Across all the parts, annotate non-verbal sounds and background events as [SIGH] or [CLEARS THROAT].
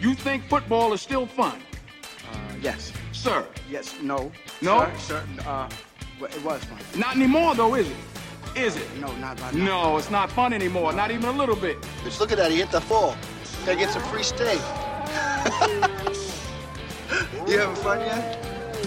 You think football is still fun? Uh, yes. Sir. Yes. No. No? Sir, sir, uh, well, it was fun. Not anymore, though, is it? Is it? No, not right No, it's not fun anymore. Not even a little bit. Just look at that. He hit the full. Gotta get some free steak. [LAUGHS] you having fun yet?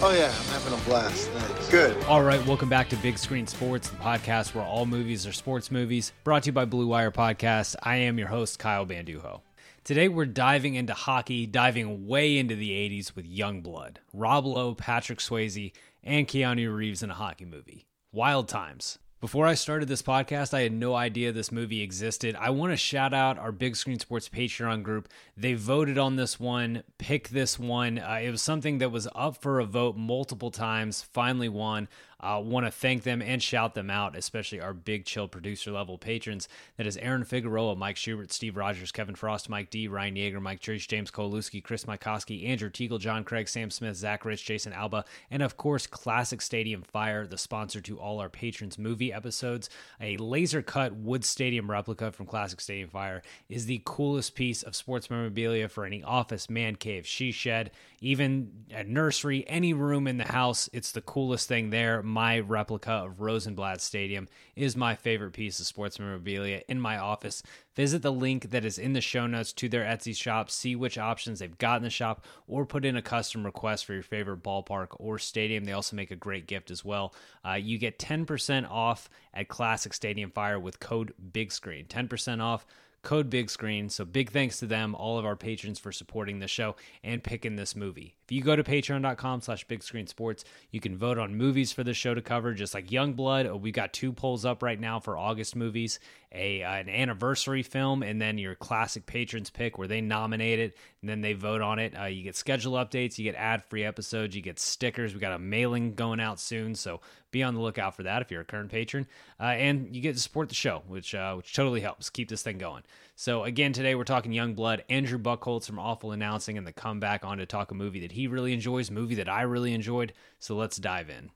Oh, yeah. I'm having a blast. Thanks. Good. All right, welcome back to Big Screen Sports, the podcast where all movies are sports movies, brought to you by Blue Wire Podcast. I am your host, Kyle Bandujo. Today we're diving into hockey, diving way into the 80s with Young Blood, Rob Lowe, Patrick Swayze, and Keanu Reeves in a hockey movie. Wild times. Before I started this podcast, I had no idea this movie existed. I want to shout out our Big Screen Sports Patreon group. They voted on this one, picked this one. Uh, it was something that was up for a vote multiple times, finally won. I uh, want to thank them and shout them out, especially our big chill producer level patrons. That is Aaron Figueroa, Mike Schubert, Steve Rogers, Kevin Frost, Mike D, Ryan Yeager, Mike Trish, James Koluski, Chris Mykoski, Andrew Teagle, John Craig, Sam Smith, Zach Rich, Jason Alba, and of course, Classic Stadium Fire, the sponsor to all our patrons' movie episodes. A laser cut wood stadium replica from Classic Stadium Fire is the coolest piece of sports memorabilia for any office, man cave, she shed, even a nursery, any room in the house. It's the coolest thing there my replica of Rosenblatt Stadium is my favorite piece of sports memorabilia in my office. Visit the link that is in the show notes to their Etsy shop, see which options they've got in the shop, or put in a custom request for your favorite ballpark or stadium. They also make a great gift as well. Uh, you get 10% off at Classic Stadium Fire with code Big Screen. 10% off code big screen so big thanks to them all of our patrons for supporting the show and picking this movie if you go to patreon.com slash big screen sports you can vote on movies for the show to cover just like young blood We've got two polls up right now for august movies a uh, an anniversary film and then your classic patrons pick where they nominate it and then they vote on it. Uh, you get schedule updates you get ad free episodes you get stickers. We got a mailing going out soon so be on the lookout for that if you're a current patron. Uh, and you get to support the show which uh, which totally helps keep this thing going so again today we're talking young blood andrew buchholz from awful announcing and the comeback on to talk a movie that he really enjoys movie that i really enjoyed so let's dive in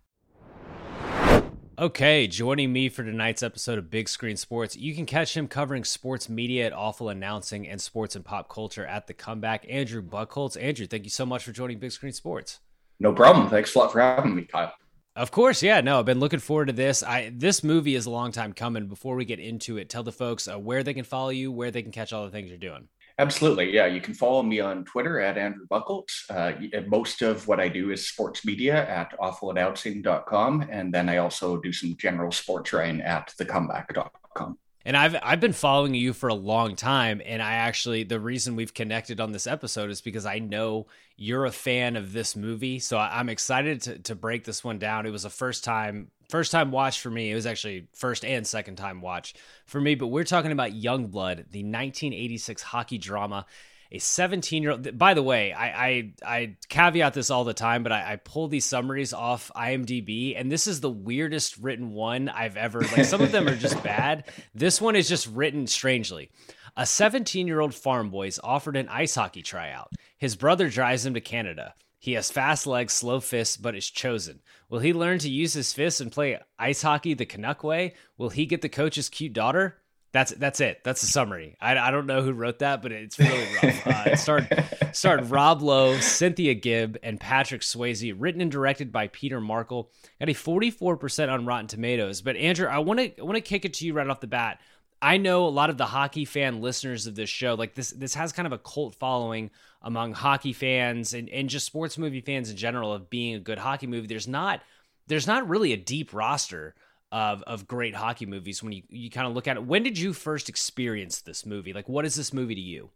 Okay, joining me for tonight's episode of Big Screen Sports, you can catch him covering sports media at Awful Announcing and sports and pop culture at the comeback. Andrew Buchholz. Andrew, thank you so much for joining Big Screen Sports. No problem. Thanks a lot for having me, Kyle. Of course, yeah. No, I've been looking forward to this. I this movie is a long time coming. Before we get into it, tell the folks uh, where they can follow you, where they can catch all the things you're doing. Absolutely. Yeah. You can follow me on Twitter at Andrew Buchholz. Uh, most of what I do is sports media at awfulannouncing.com. And then I also do some general sports writing at thecomeback.com. And I've I've been following you for a long time, and I actually the reason we've connected on this episode is because I know you're a fan of this movie, so I'm excited to to break this one down. It was a first time first time watch for me. It was actually first and second time watch for me, but we're talking about Young Blood, the 1986 hockey drama a 17 year old. By the way, I, I, I caveat this all the time, but I, I pull these summaries off IMDb, and this is the weirdest written one I've ever. Like some of them are just [LAUGHS] bad. This one is just written strangely. A 17 year old farm boy is offered an ice hockey tryout. His brother drives him to Canada. He has fast legs, slow fists, but is chosen. Will he learn to use his fists and play ice hockey the Canuck way? Will he get the coach's cute daughter? That's that's it. That's the summary. I, I don't know who wrote that, but it's really rough. Uh, it starred [LAUGHS] starred Rob Lowe, Cynthia Gibb, and Patrick Swayze. Written and directed by Peter Markle. Got a forty four percent on Rotten Tomatoes. But Andrew, I want to I want to kick it to you right off the bat. I know a lot of the hockey fan listeners of this show. Like this this has kind of a cult following among hockey fans and, and just sports movie fans in general of being a good hockey movie. There's not there's not really a deep roster of of great hockey movies when you you kind of look at it. When did you first experience this movie? Like, what is this movie to you?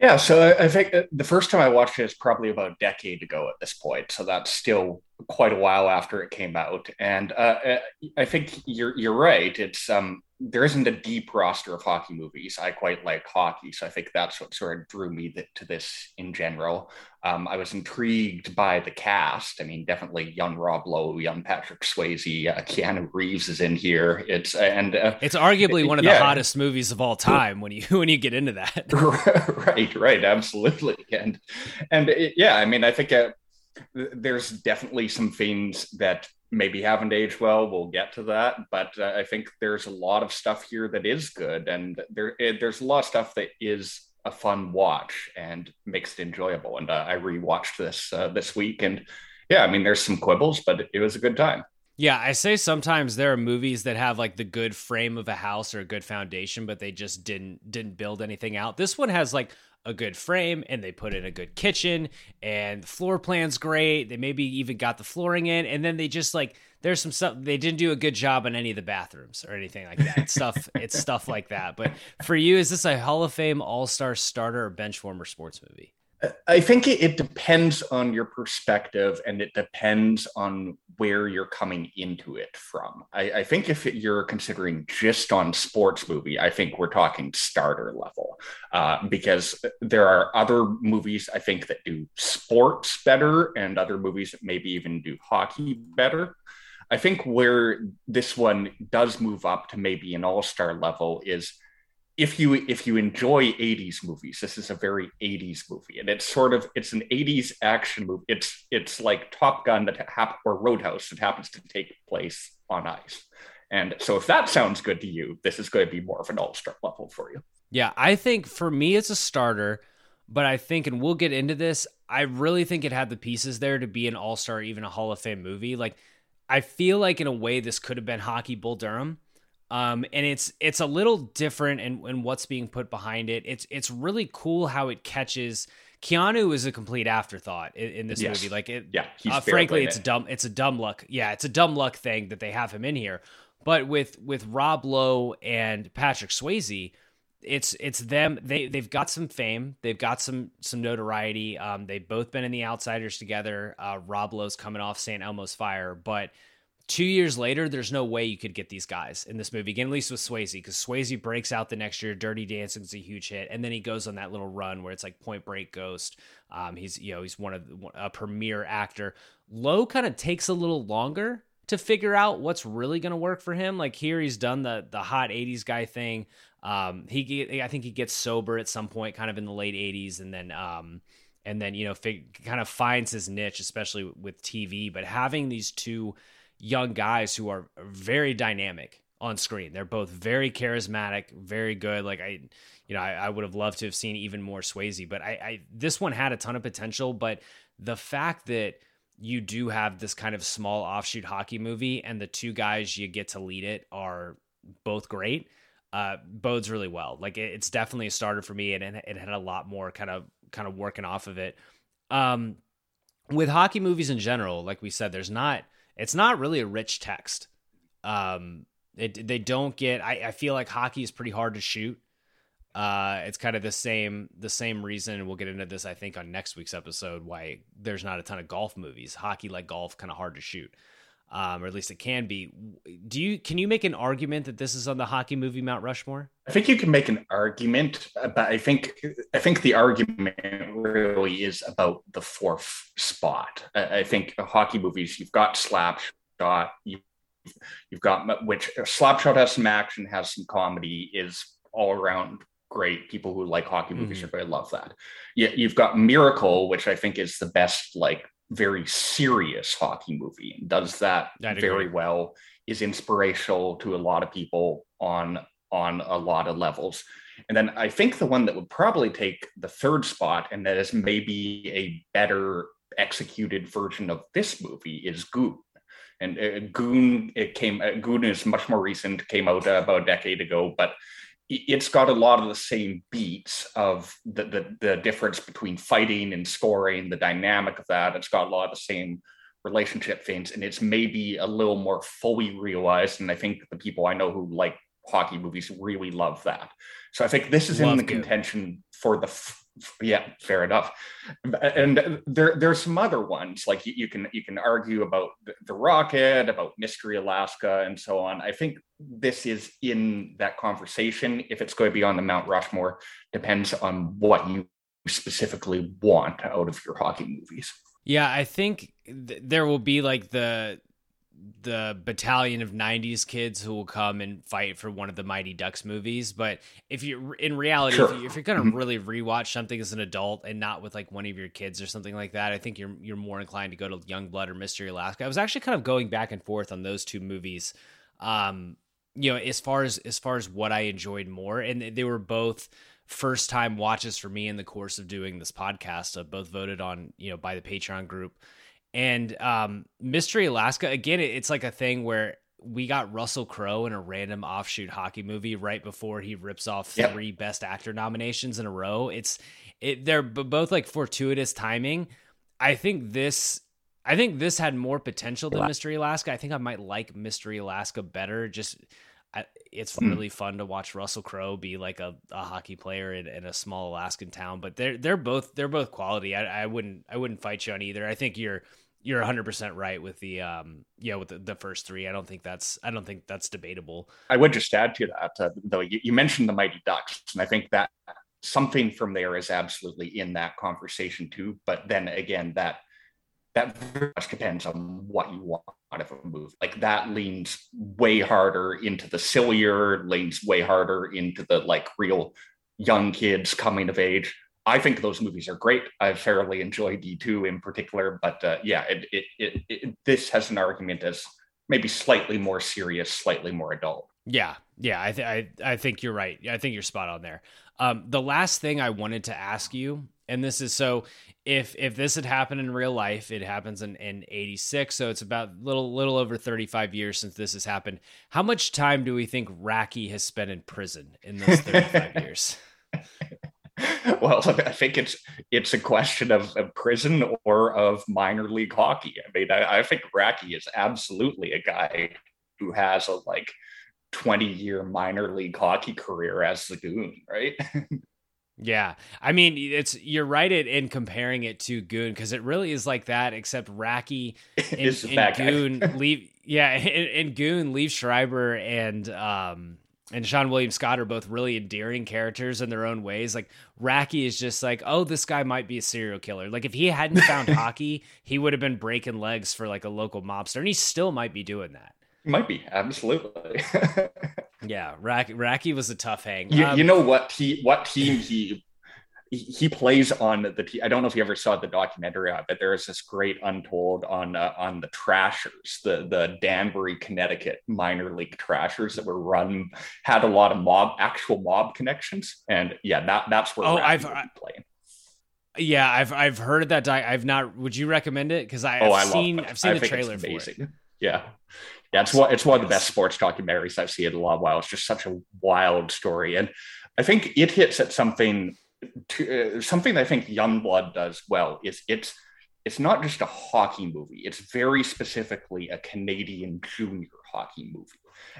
Yeah, so I think the first time I watched it is probably about a decade ago at this point. So that's still quite a while after it came out, and uh, uh I think you're you're right. It's um there isn't a deep roster of hockey movies. I quite like hockey, so I think that's what sort of drew me to this in general. Um, I was intrigued by the cast. I mean, definitely young Rob Lowe, young Patrick Swayze, uh, Keanu Reeves is in here. It's and uh, it's arguably one of yeah. the hottest movies of all time when you [LAUGHS] when you get into that. [LAUGHS] right, right, absolutely, and and it, yeah, I mean, I think. Uh, there's definitely some things that maybe haven't aged well. We'll get to that, but uh, I think there's a lot of stuff here that is good, and there it, there's a lot of stuff that is a fun watch and makes it enjoyable. And uh, I rewatched this uh, this week, and yeah, I mean, there's some quibbles, but it was a good time. Yeah, I say sometimes there are movies that have like the good frame of a house or a good foundation, but they just didn't didn't build anything out. This one has like a good frame and they put in a good kitchen and the floor plan's great. They maybe even got the flooring in and then they just like there's some stuff they didn't do a good job in any of the bathrooms or anything like that. It's stuff [LAUGHS] it's stuff like that. But for you, is this a Hall of Fame all-star starter or bench warmer sports movie? I think it depends on your perspective and it depends on where you're coming into it from. I, I, think if you're considering just on sports movie, I think we're talking starter level uh, because there are other movies I think that do sports better and other movies that maybe even do hockey better. I think where this one does move up to maybe an all star level is if you if you enjoy 80s movies this is a very 80s movie and it's sort of it's an 80s action movie. It's it's like top gun that hap- or roadhouse that happens to take place on ice. And so if that sounds good to you this is going to be more of an all-star level for you. Yeah i think for me it's a starter but i think and we'll get into this i really think it had the pieces there to be an all-star even a hall of fame movie. Like i feel like in a way this could have been hockey bull durham um, and it's it's a little different in, in what's being put behind it. It's it's really cool how it catches. Keanu is a complete afterthought in, in this yes. movie. Like it, yeah. Uh, frankly, it's it. dumb. It's a dumb luck. Yeah, it's a dumb luck thing that they have him in here. But with with Rob Lowe and Patrick Swayze, it's it's them. They they've got some fame. They've got some some notoriety. Um, they've both been in the Outsiders together. Uh, Rob Lowe's coming off St. Elmo's Fire, but Two years later, there's no way you could get these guys in this movie. Again, at least with Swayze, because Swayze breaks out the next year. Dirty Dancing's a huge hit, and then he goes on that little run where it's like Point Break, Ghost. Um, he's you know he's one of a premier actor. Lowe kind of takes a little longer to figure out what's really going to work for him. Like here, he's done the the hot '80s guy thing. Um, he I think he gets sober at some point, kind of in the late '80s, and then um, and then you know fig- kind of finds his niche, especially with TV. But having these two young guys who are very dynamic on screen. They're both very charismatic, very good. Like I, you know, I, I would have loved to have seen even more Swayze, but I, I, this one had a ton of potential. But the fact that you do have this kind of small offshoot hockey movie, and the two guys you get to lead it are both great, uh, bodes really well. Like it, it's definitely a starter for me, and it, it had a lot more kind of kind of working off of it. Um, with hockey movies in general, like we said, there's not it's not really a rich text. Um, it, they don't get. I, I feel like hockey is pretty hard to shoot. Uh, it's kind of the same the same reason, we'll get into this I think on next week's episode. Why there's not a ton of golf movies. Hockey, like golf, kind of hard to shoot, um, or at least it can be. Do you can you make an argument that this is on the hockey movie Mount Rushmore? I think you can make an argument, but I think I think the argument really is about the fourth spot. I, I think hockey movies you've got Slapshot, you've, you've got which Slapshot has some action, has some comedy, is all around great. People who like hockey movies mm-hmm. are going to love that. You, you've got Miracle, which I think is the best like very serious hockey movie and does that very well. Is inspirational to a lot of people on on a lot of levels. And then I think the one that would probably take the third spot, and that is maybe a better executed version of this movie, is Goon. And uh, Goon, it came. Uh, Goon is much more recent. Came out uh, about a decade ago, but it's got a lot of the same beats of the, the the difference between fighting and scoring, the dynamic of that. It's got a lot of the same relationship things, and it's maybe a little more fully realized. And I think the people I know who like hockey movies really love that. So I think this is Love in the contention for the. Yeah, fair enough. And there, there's some other ones like you, you can you can argue about the, the rocket, about Mystery Alaska, and so on. I think this is in that conversation. If it's going to be on the Mount Rushmore, depends on what you specifically want out of your hockey movies. Yeah, I think th- there will be like the the battalion of 90s kids who will come and fight for one of the Mighty Ducks movies, but if you're in reality Sure. if, you, if you're going to Mhm. really rewatch something as an adult and not with like one of your kids or something like that, I think you're you're more inclined to go to Youngblood or Mystery Alaska. I was actually kind of going back and forth on those two movies. Um you know, as far as as far as what I enjoyed more and they were both first time watches for me in the course of doing this podcast. Uh, both voted on, you know, by the Patreon group. And um, Mystery Alaska, again, it's like a thing where we got Russell Crowe in a random offshoot hockey movie right before he rips off Yep. three Best Actor nominations in a row. It's it they're both like fortuitous timing. I think this I think this had more potential than Mystery Alaska. I think I might like Mystery Alaska better. Just I, it's Hmm. really fun to watch Russell Crowe be like a, a hockey player in, in a small Alaskan town. But they're they're both they're both quality. I, I wouldn't I wouldn't fight you on either. I think you're you're 100 percent right with the um yeah with the, the first three. I don't think that's I don't think that's debatable. I would just add to that, uh, though, you, you mentioned the Mighty Ducks, and I think that something from there is absolutely in that conversation too. But then again, that that very much depends on what you want out of a movie. Like that leans way harder into the sillier, leans way harder into the like real young kids coming of age. I think those movies are great. I fairly enjoy D2 in particular, but uh, yeah, it, it, it, it, this has an argument as maybe slightly more serious, slightly more adult. Yeah, yeah, I, th- I I think you're right. I think you're spot on there. Um, the last thing I wanted to ask you, and this is so, if if this had happened in real life, it happens in in '86, so it's about little little over 35 years since this has happened. How much time do we think Racki has spent in prison in those 35 [LAUGHS] years? well, I think it's it's a question of, of prison or of minor league hockey. I mean, I, I think Racki is absolutely a guy who has a like 20 year minor league hockey career as the goon, right? [LAUGHS] Yeah, I mean, it's you're right in, in comparing it to Goon because it really is like that, except Racki [LAUGHS] and, and. Goon [LAUGHS] leave. Yeah, and, and Goon, Liev Schreiber, and um and Seann William Scott are both really endearing characters in their own ways. Like Racki is just like, oh, this guy might be a serial killer. Like if he hadn't found [LAUGHS] hockey, he would have been breaking legs for like a local mobster, and he still might be doing that. Might be absolutely. Yeah, Racki, Racki was a tough hang. you, Um, you know what he what team he he- plays on the team. I don't know if you ever saw the documentary, but there is this great untold on uh, on the Trashers, the the Danbury, Connecticut minor league Trashers that were run had a lot of mob actual mob connections, and yeah, that that's where Oh, Racki I've- would be playing. Yeah, I've I've heard of that. Di- I've not. Would you recommend it? Because I've oh, seen. I've seen I the trailer for it. Yeah. Yeah, it's one, it's one of the best sports documentaries I've seen in a long while. It's just such a wild story. And I think it hits at something to, uh, something I think Youngblood does well is it's it's not just a hockey movie. It's very specifically a Canadian junior hockey movie.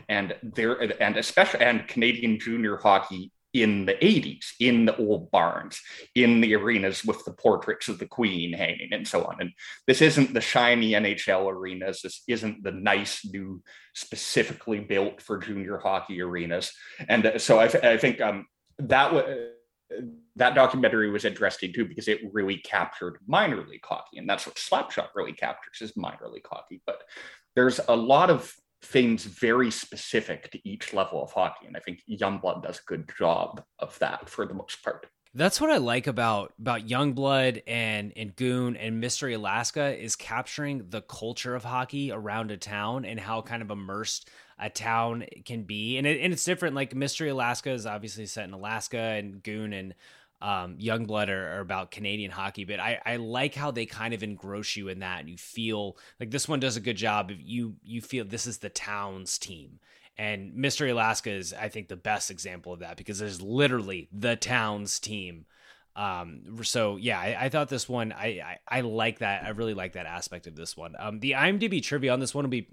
And there and especially and Canadian junior hockey in the 80s, in the old barns, in the arenas with the portraits of the Queen hanging and so on. And this isn't the shiny NHL arenas. This isn't the nice new, specifically built for junior hockey arenas. And uh, so I, I think um, that that documentary was interesting too because it really captured minor league hockey, and that's what Slapshot really captures is minor league hockey. But there's a lot of things very specific to each level of hockey, and I think Youngblood does a good job of that for the most part. That's what I like about about Youngblood and and Goon and Mystery Alaska is capturing the culture of hockey around a town and how kind of immersed a town can be. And it, and it's different. Like Mystery Alaska is obviously set in Alaska, and Goon and um, Youngblood are, are about Canadian hockey. But I, I like how they kind of engross you in that, and you feel like this one does a good job. You you feel this is the town's team and Mystery Alaska is, I think, the best example of that because there's literally the town's team. Um, so yeah, I, I thought this one, I, I, I like that. I really like that aspect of this one. Um, the IMDb trivia on this one will be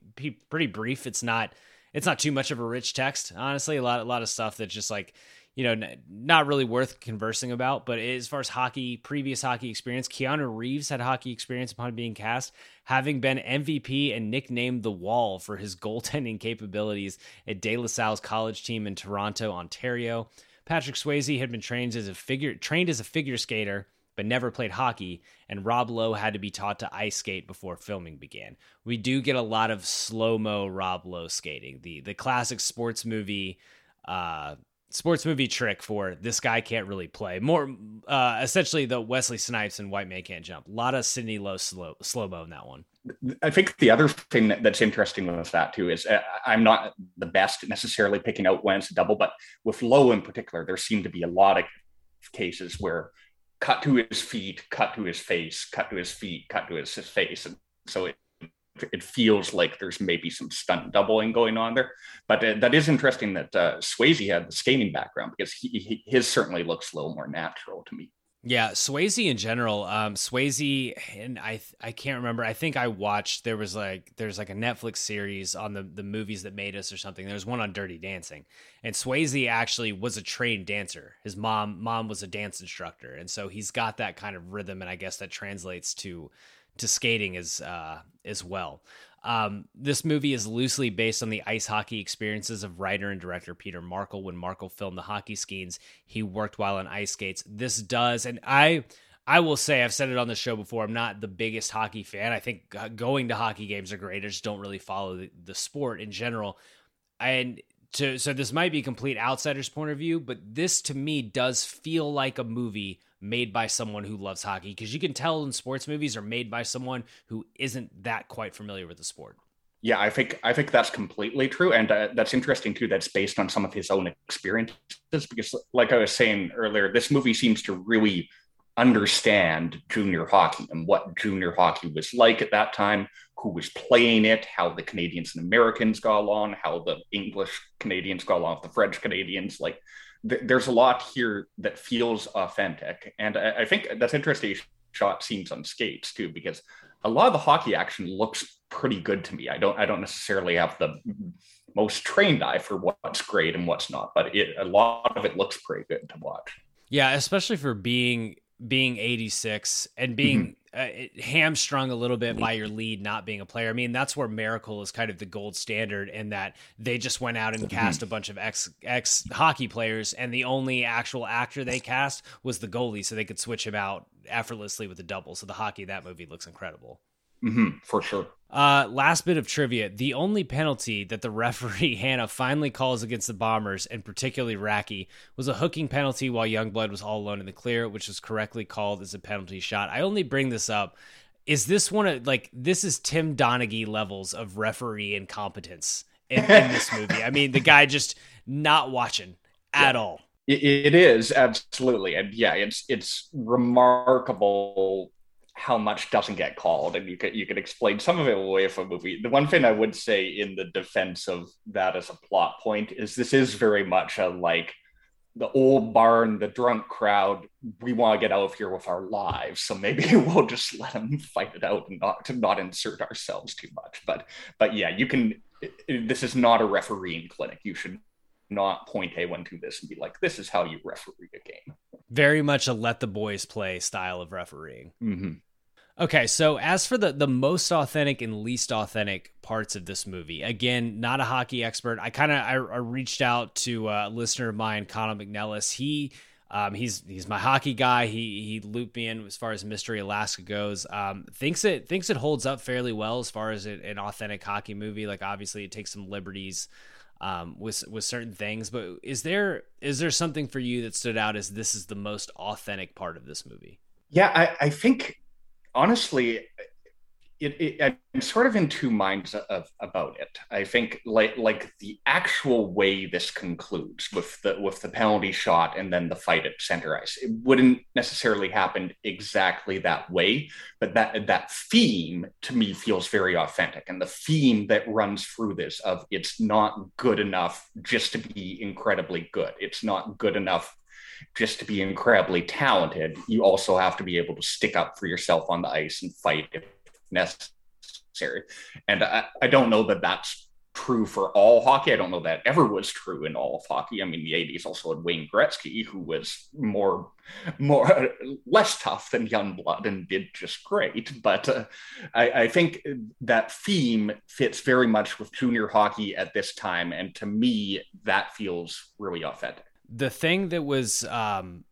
pretty brief. It's not, it's not too much of a rich text, honestly. A lot, a lot of stuff that's just like you know, n- not really worth conversing about. But as far as hockey, previous hockey experience, Keanu Reeves had hockey experience upon being cast, having been MVP and nicknamed the Wall for his goaltending [LAUGHS] capabilities at De La Salle's college team in Toronto, Ontario. Patrick Swayze had been trained as a figure trained as a figure skater but never played hockey, and Rob Lowe had to be taught to ice skate before filming began. We do get a lot of slow mo Rob Lowe skating, the the classic sports movie uh, sports movie trick for this guy can't really play. More uh, essentially the Wesley Snipes and White Man Can't Jump. A lot of Sidney Lowe slow slow mo in that one. I think the other thing that's interesting with that too is uh, I'm not the best necessarily picking out when it's a double, but with Lowe in particular, there seem to be a lot of cases where cut to his feet, cut to his face, cut to his feet, cut to his, his face, and so it it feels like there's maybe some stunt doubling going on there. But uh, that is interesting that uh, Swayze had the skating background because he, he, his certainly looks a little more natural to me. Yeah, Swayze in general. Um, Swayze and I I can't remember. I think I watched there was like there's like a Netflix series on the the movies that made us or something. There was one on Dirty Dancing, and Swayze actually was a trained dancer. His mom mom was a dance instructor, and so he's got that kind of rhythm, and I guess that translates to to skating as uh, as well. Um, this movie is loosely based on the ice hockey experiences of writer and director Peter Markle. When Markle filmed the hockey scenes, he worked while on ice skates. This does, and I. I will say I've said it on the show before. I'm not the biggest hockey fan. I think going to hockey games are great. I just don't really follow the, the sport in general. And to, so this might be a complete outsider's point of view, but this to me does feel like a movie made by someone who loves hockey because you can tell in sports movies are made by someone who isn't that quite familiar with the sport. Yeah, I think I think that's completely true, and uh, that's interesting too. That's based on some of his own experiences because, like I was saying earlier, this movie seems to really understand junior hockey and what junior hockey was like at that time, who was playing it, how the Canadians and Americans got along, how the English Canadians got along the French Canadians. Like th- there's a lot here that feels authentic, and I, I think that's interesting. Shot scenes on skates too, because a lot of the hockey action looks pretty good to me. I don't I don't necessarily have the most trained eye for what's great and what's not, but it a lot of it looks pretty good to watch. Yeah, especially for being being 86 and being mm-hmm uh, hamstrung a little bit by your lead not being a player. I mean, that's where Miracle is kind of the gold standard in that they just went out and mm-hmm. cast a bunch of ex ex hockey players, and the only actual actor they cast was the goalie, so they could switch him out effortlessly with the double. So the hockey that movie looks incredible. Mm-hmm, for sure. Uh, last bit of trivia: the only penalty that the [LAUGHS] referee Hannah finally calls against the Bombers, and particularly Racki, was a hooking penalty while Youngblood was all alone in the clear, which was correctly called as a penalty shot. I only bring this up. Is this one of like this is Tim Donaghy levels of referee incompetence in, in this [LAUGHS] movie? I mean, the guy just not watching at yeah. all. It is absolutely, and yeah, it's it's remarkable how much doesn't get called, and you could you could explain some of it away from a movie. The one thing I would say in the defense of that as a plot point is this is very much a like the old barn, the drunk crowd. We want to get out of here with our lives, so maybe [LAUGHS] we'll just let them fight it out and not to not insert ourselves too much. But but yeah, you can. This is not a refereeing clinic. You should not point a1 to this and be like, this is how you referee a game. Very much a let the boys play style of refereeing. Mm-hmm. Okay, so as for the the most authentic and least authentic parts of this movie, again, not a hockey expert. I kind of I, I, reached out to a listener of mine, Connor McNellis. He um, he's he's my hockey guy. He he looped me in as far as Mystery Alaska goes. Um, thinks it thinks it holds up fairly well as far as an authentic hockey movie. Like obviously it takes some liberties um, with with certain things. But is there is there something for you that stood out as this is the most authentic part of this movie? Yeah, I, I think honestly, it, it, I'm sort of in two minds of, about it. I think like like the actual way this concludes with the with the penalty shot and then the fight at center ice. It wouldn't necessarily happen exactly that way, but that that theme to me feels very authentic. And the theme that runs through this of it's not good enough just to be incredibly good. It's not good enough just to be incredibly talented. You also have to be able to stick up for yourself on the ice and fight if necessary. And I, I don't know that that's true for all hockey. I don't know that ever was true in all of hockey. I mean, the 80s also had Wayne Gretzky, who was more, more [LAUGHS] less tough than Youngblood and did just great. But uh, I, I, think that theme fits very much with junior hockey at this time, and to me, that feels really authentic. The thing that was um,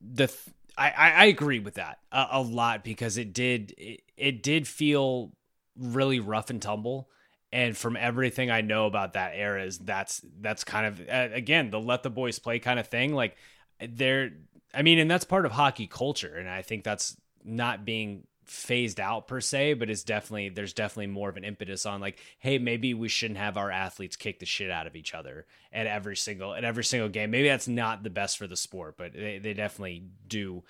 the th- I, I agree with that a, a lot because it did it, it did feel really rough and tumble. And from everything I know about that era is that's that's kind of uh, again the let the boys play kind of thing. Like there I mean and that's part of hockey culture. And I think that's not being phased out per se, but it's definitely there's definitely more of an impetus on like, hey, maybe we shouldn't have our athletes kick the shit out of each other at every single at every single game. Maybe that's not the best for the sport, but they, they definitely do.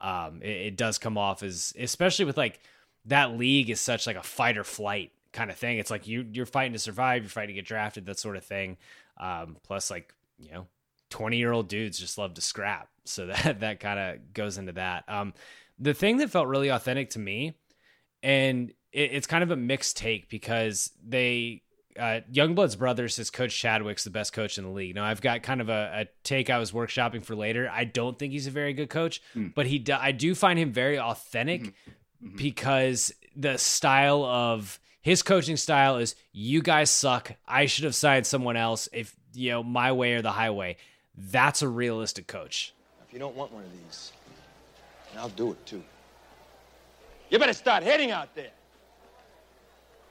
Um, it, it does come off as especially with like that league is such like a fight or flight kind of thing. It's like you you're fighting to survive, you're fighting to get drafted, that sort of thing. Um, plus like you know, twenty year old dudes just love to scrap, so [LAUGHS] that that kind of goes into that. Um, the thing that felt really authentic to me, and it, it's kind of a mixed take because they uh, Youngblood's brother says Coach Chadwick's the best coach in the league. Now I've got kind of a, a take I was workshopping for later. I don't think he's a very good coach, mm. but he do, I do find him very authentic mm-hmm. Mm-hmm. because the style of his coaching style is you guys suck. I should have signed someone else if you know my way or the highway. That's a realistic coach. If you don't want one of these, and I'll do it too. You better start heading out there.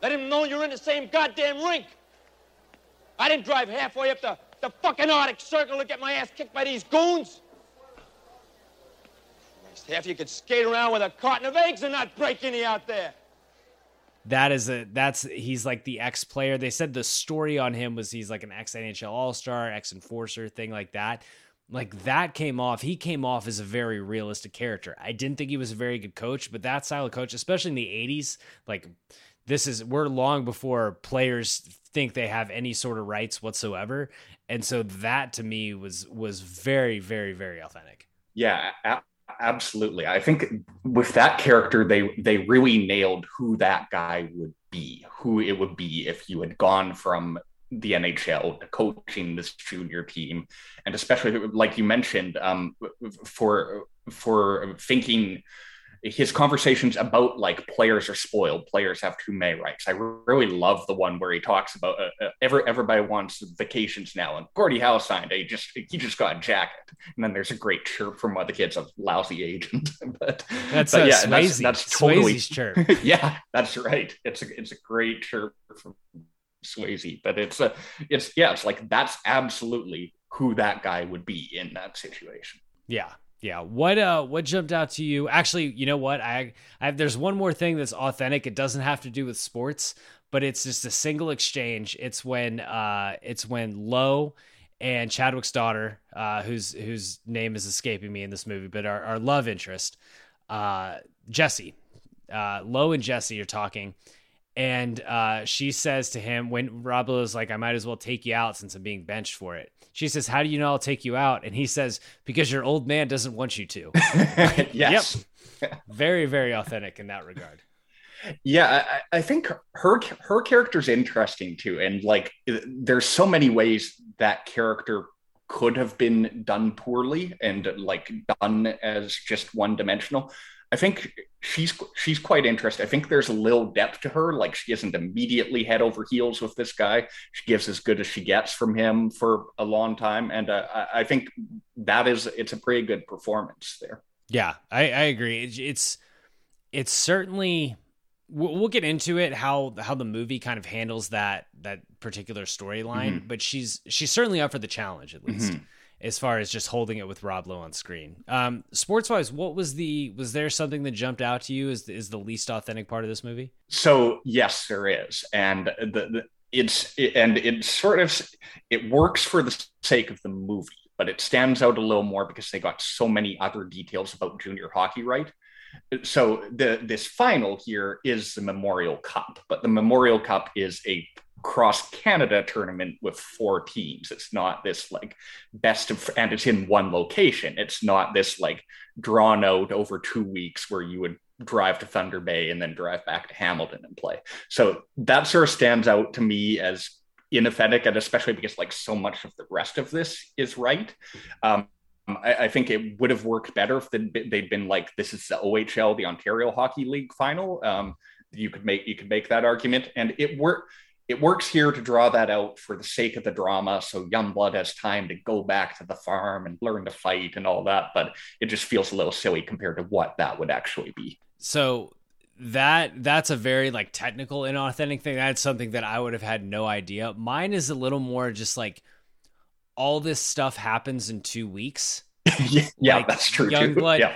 Let him know you're in the same goddamn rink. I didn't drive halfway up the, the fucking Arctic Circle to get my ass kicked by these goons. Christ, half you could skate around with a carton of eggs and not break any out there. That is a that's he's like the ex player. They said the story on him was he's like an ex NHL All Star, ex enforcer, thing like that like that came off he came off as a very realistic character. I didn't think he was a very good coach but that style of coach especially in the 80s like this is we're long before players think they have any sort of rights whatsoever. And so that to me was was very very very authentic. Yeah absolutely. I think with that character they they really nailed who that guy would be who it would be if you had gone from the NHL to coaching this junior team, and especially like you mentioned, um, for for thinking his conversations about like players are spoiled, players have too many rights. I really love the one where he talks about uh, uh, every, everybody wants vacations now, and Gordie Howe signed. He just he just got a jacket, and then there's a great chirp from one of the kids, a lousy agent. [LAUGHS] but that's but, yeah, Swayze. that's, that's totally Swayze's chirp. [LAUGHS] yeah, that's right. It's a it's a great chirp from Swayze, but it's a, it's yeah, it's like that's absolutely who that guy would be in that situation. Yeah, yeah. What uh, what jumped out to you? Actually, you know what? I, I there's one more thing that's authentic. It doesn't have to do with sports, but it's just a single exchange. It's when uh, it's when Lowe and Chadwick's daughter, uh, whose whose name is escaping me in this movie, but our, our love interest, uh, Jesse, uh, Lowe and Jesse are talking, and uh, she says to him when Rob is like, "I might as well take you out since I'm being benched for it." She says, "How do you know I'll take you out?" And he says, "Because your old man doesn't want you to." [LAUGHS] yes. Yep. [LAUGHS] very, very authentic in that regard. Yeah, I, I, think her her character's interesting too, and like, there's so many ways that character could have been done poorly and like done as just one dimensional. I think she's she's quite interesting. I think there's a little depth to her. Like she isn't immediately head over heels with this guy. She gives as good as she gets from him for a long time, and uh, I, I think that is it's a pretty good performance there. Yeah, I, I agree. It's, it's certainly we'll get into it how how the movie kind of handles that that particular storyline Mhm. but she's she's certainly up for the challenge at least Mhm. As far as just holding it with Rob Lowe on screen. Um sports wise what was the was there something that jumped out to you as is the least authentic part of this movie? So yes, there is, and the, the it's and it sort of it works for the sake of the movie, but it stands out a little more because they got so many other details about junior hockey right. So the this final here is the Memorial Cup, but the Memorial Cup is a cross Canada tournament with four teams. It's not this like best of and it's in one location. It's not this like drawn out over two weeks where you would drive to Thunder Bay and then drive back to Hamilton and play. So that sort of stands out to me as inauthentic, and especially because like so much of the rest of this is right. Um, I, I think it would have worked better if they'd, they'd been like, "This is the OHL, the Ontario Hockey League final." Um, you could make you could make that argument, and it worked. It works here to draw that out for the sake of the drama, so Youngblood has time to go back to the farm and learn to fight and all that. But it just feels a little silly compared to what that would actually be. so that that's a very like technical inauthentic thing that's something that i would have had no idea mine is a little more just like all this stuff happens in two weeks [LAUGHS] yeah, Like, that's true. Youngblood, Yeah.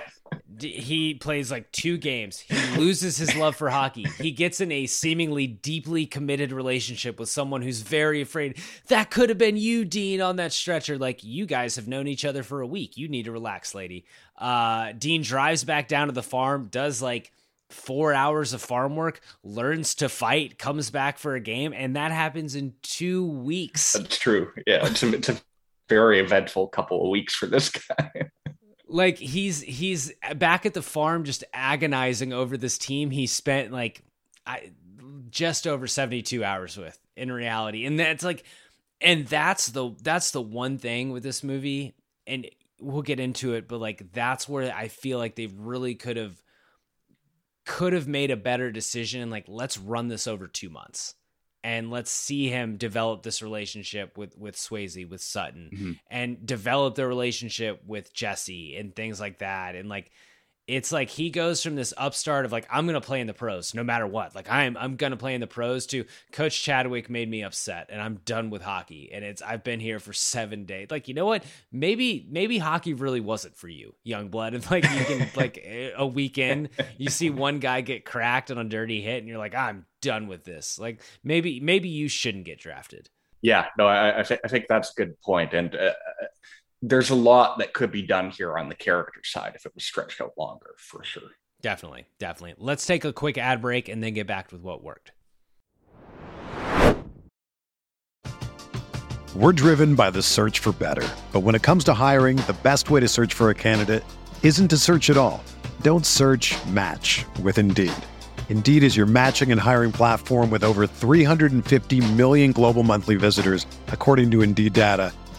He plays like two games. He [LAUGHS] loses his love for hockey. He gets in a seemingly deeply committed relationship with someone who's very afraid that could have been you, Dean, on that stretcher. Like you guys have known each other for a week. You need to relax, lady. Uh, Dean drives back down to the farm, does like four hours of farm work, learns to fight, comes back for a game, and that happens in two weeks. That's true. Yeah, it's a, it's a very eventful couple of weeks for this guy. [LAUGHS] like he's he's back at the farm just agonizing over this team he spent like I, just over 72 hours with in reality. And that's like and that's the that's the one thing with this movie and we'll get into it but like that's where i feel like they really could have could have made a better decision and like let's run this over 2 months and let's see him develop this relationship with with Swayze with Sutton Mhm. and develop the relationship with Jesse and things like that and like it's like he goes from this upstart of like I'm gonna play in the pros no matter what. Like I'm I'm gonna play in the pros to Coach Chadwick made me upset and I'm done with hockey. And it's I've been here for seven days. Like you know what? Maybe maybe hockey really wasn't for you young blood. [LAUGHS] And like you can like a weekend you see one guy get cracked on a dirty hit and you're like I'm done with this. Like maybe maybe you shouldn't get drafted. Yeah, no, I, I, th- I think that's a good. And uh, there's a lot that could be done here on the character side if it was stretched out longer, for sure. definitely definitely let's take a quick ad break and then get back with what worked We're driven by the search for better. But when it comes to hiring, the best way to search for a candidate isn't to search at all. Don't search match with Indeed. Indeed is your matching and hiring platform with over 350 million global monthly visitors, according to Indeed data,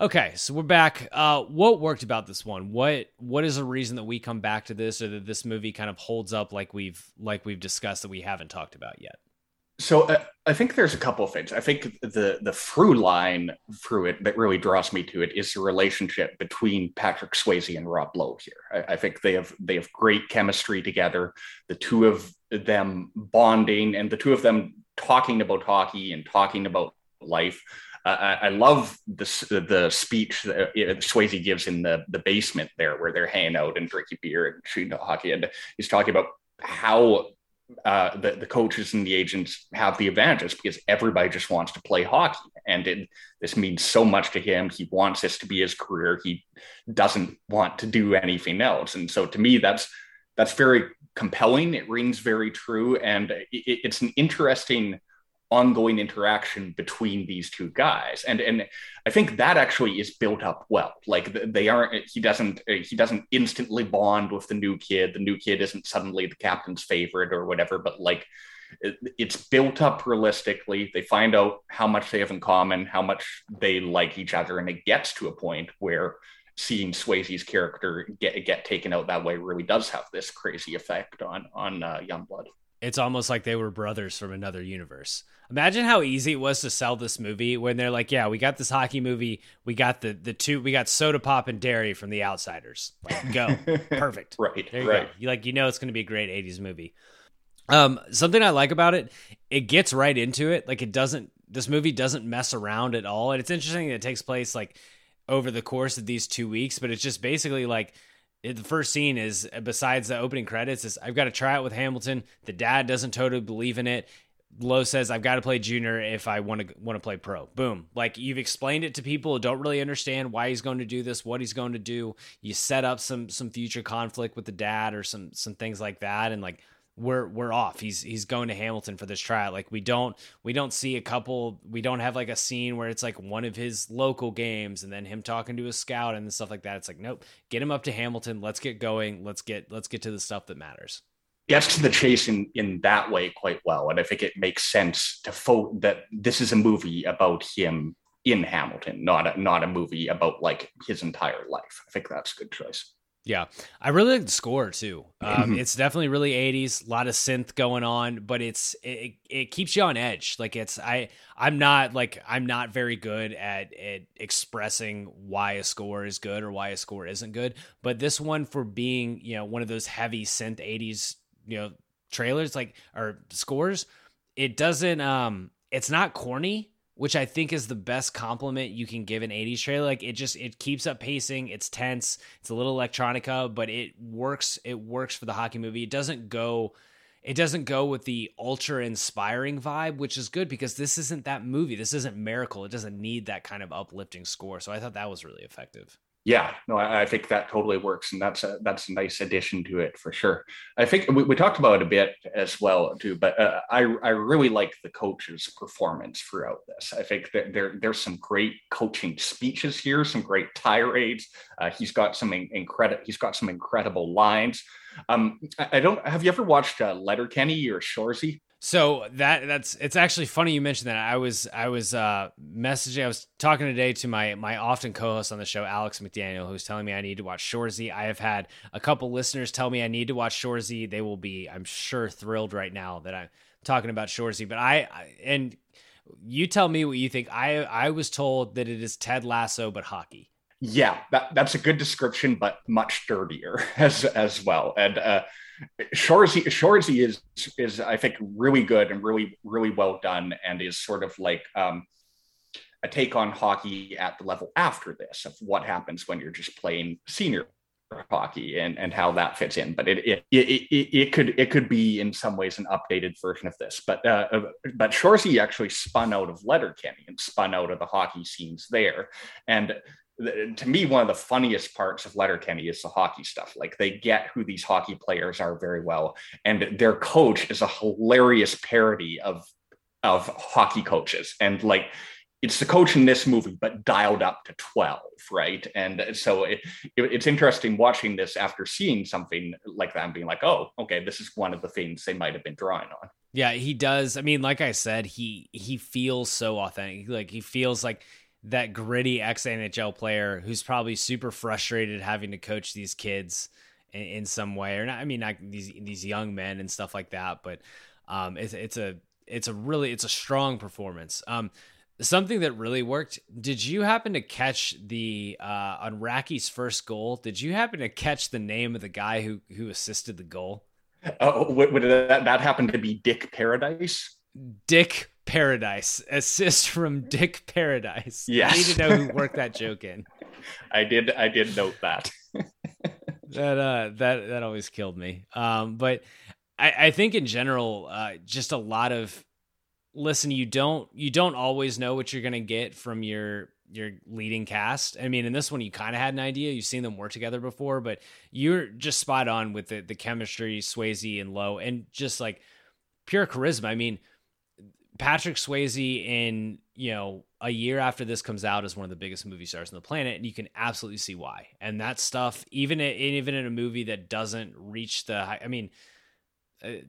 Okay, so we're back. Uh, what worked about this one? What what is a reason that we come back to this, or that this movie kind of holds up like we've like we've discussed that we haven't talked about yet? So uh, I think there's a couple of things. I think the the through line through it that really draws me to it is the relationship between Patrick Swayze and Rob Lowe here. I, I think they have they have great chemistry together. The two of them bonding and the two of them talking about hockey and talking about life. I, I love the the speech that Swayze gives in the the basement there, where they're hanging out and drinking beer and shooting hockey, and he's talking about how uh, the, the coaches and the agents have the advantages because everybody just wants to play hockey. and it, this means so much to him. He wants this to be his career. He doesn't want to do anything else, and so to me, that's that's very compelling. It rings very true, and it, it's an interesting ongoing interaction between these two guys. And and i think that actually is built up well. Like they aren't he doesn't he doesn't instantly bond with the new kid. The new kid isn't suddenly the captain's favorite or whatever but like it's built up realistically. They find out how much they have in common how much they like each other and it gets to a point where seeing Swayze's character get get taken out that way really does have this crazy effect on on uh, Youngblood it's almost like they were brothers from another universe. Imagine how easy it was to sell this movie when they're like, "Yeah, we got this hockey movie. We got the the two. We got Soda Pop and dairy from The Outsiders. Like, go, [LAUGHS] perfect. right, there you right. go. You like, you know, it's going to be a great '80s movie. Um, something I like about it, it gets right into it. Like, it doesn't. This movie doesn't mess around at all, and it's interesting that it takes place like over the course of these two weeks. But it's just basically like the first scene is besides the opening credits is I've got to try it with Hamilton. The dad doesn't totally believe in it. Lowe says I've got to play junior if I want to want to play pro. Boom. Like you've explained it to people who don't really understand why he's going to do this, what he's going to do. You set up some some future conflict with the dad or some some things like that and like we're we're off. He's he's going to Hamilton for this tryout. Like we don't we don't see a couple. We don't have like a scene where it's like one of his local games and then him talking to a scout and stuff like that. It's like nope, get him up to Hamilton. Let's get going. Let's get let's get to the stuff that matters. Gets to the chase in in that way quite well, and I think it makes sense to fo- that this is a movie about him in Hamilton, not a, not a movie about like his entire life. I think that's a good choice. Yeah, I really like the score too. Um, it's definitely really '80s, a lot of synth going on, but it's it, it keeps you on edge. Like it's I I'm not like I'm not very good at at expressing why a score is good or why a score isn't good, but this one for being you know one of those heavy synth '80s you know trailers like or scores, it doesn't um it's not corny which I think is the best compliment you can give an 80s trailer. Like it just it keeps up pacing, it's tense, it's a little electronica, but it works it works for the hockey movie. It doesn't go it doesn't go with the ultra inspiring vibe, which is good because this isn't that movie. This isn't Miracle. It doesn't need that kind of uplifting score. So I thought that was really effective. Yeah, no, I, I think that totally works, and that's a that's a nice addition to it for sure. I think we, we talked about it a bit as well too, but uh, I I really like the coach's performance throughout this. I think that there there's some great coaching speeches here, some great tirades. Uh, he's got some incredible he's got some incredible lines. Um, I, I don't have you ever watched uh, Letterkenny or Shoresy? So that that's it's actually funny you mentioned that. I was I was uh messaging I was talking today to my my often co-host on the show Alex McDaniel who's telling me I need to watch Shoresy. I have had a couple listeners tell me I need to watch Shoresy. They will be I'm sure thrilled right now that I'm talking about Shoresy. But I, I and you tell me what you think. I I was told that it is Ted Lasso but hockey. Yeah, that, that's a good description, but much dirtier [LAUGHS] as as well. And uh Shoresy Shoresy is is I think really good and really really well done and is sort of like um, a take on hockey at the level after this of what happens when you're just playing senior hockey and, and how that fits in. But it it, it it could it could be in some ways an updated version of this. But uh, uh but Shoresy actually spun out of Letterkenny and spun out of the hockey scenes there. And to me, one of the funniest parts of Letterkenny is the hockey stuff. Like they get who these hockey players are very well, and their coach is a hilarious parody of of hockey coaches. And like it's the coach in this movie, but dialed up to 12, right? And so it, it, it's interesting watching this after seeing something like that and being like, oh, okay, this is one of the things they might have been drawing on. Yeah, he does. I mean, like I said, he he feels so authentic. Like he feels like that gritty ex NHL player who's probably super frustrated having to coach these kids in, in some way, or not. I mean, not these these young men and stuff like that. But um, it's it's a it's a really it's a strong performance. Um, something that really worked. Did you happen to catch the uh, on Racki's first goal? Did you happen to catch the name of the guy who who assisted the goal? Oh, would, would that, that happen to be Dick Paradise? Dick Paradise. [LAUGHS] Assist from Dick Paradise. Yes. I need to know who [LAUGHS] worked that joke in. I did I did note that. [LAUGHS] that uh that that always killed me. Um but I, I think in general, uh just a lot of listen, you don't you don't always know what you're gonna get from your your leading cast. I mean, in this one, you kind of had an idea. You've seen them work together before, but you're just spot on with the the chemistry, Swayze and Lowe, and just like pure charisma. I mean, Patrick Swayze in you know a year after this comes out is one of the biggest movie stars on the planet, and you can absolutely see why. And that stuff, even in, even in a movie that doesn't reach the, high, I mean. Uh,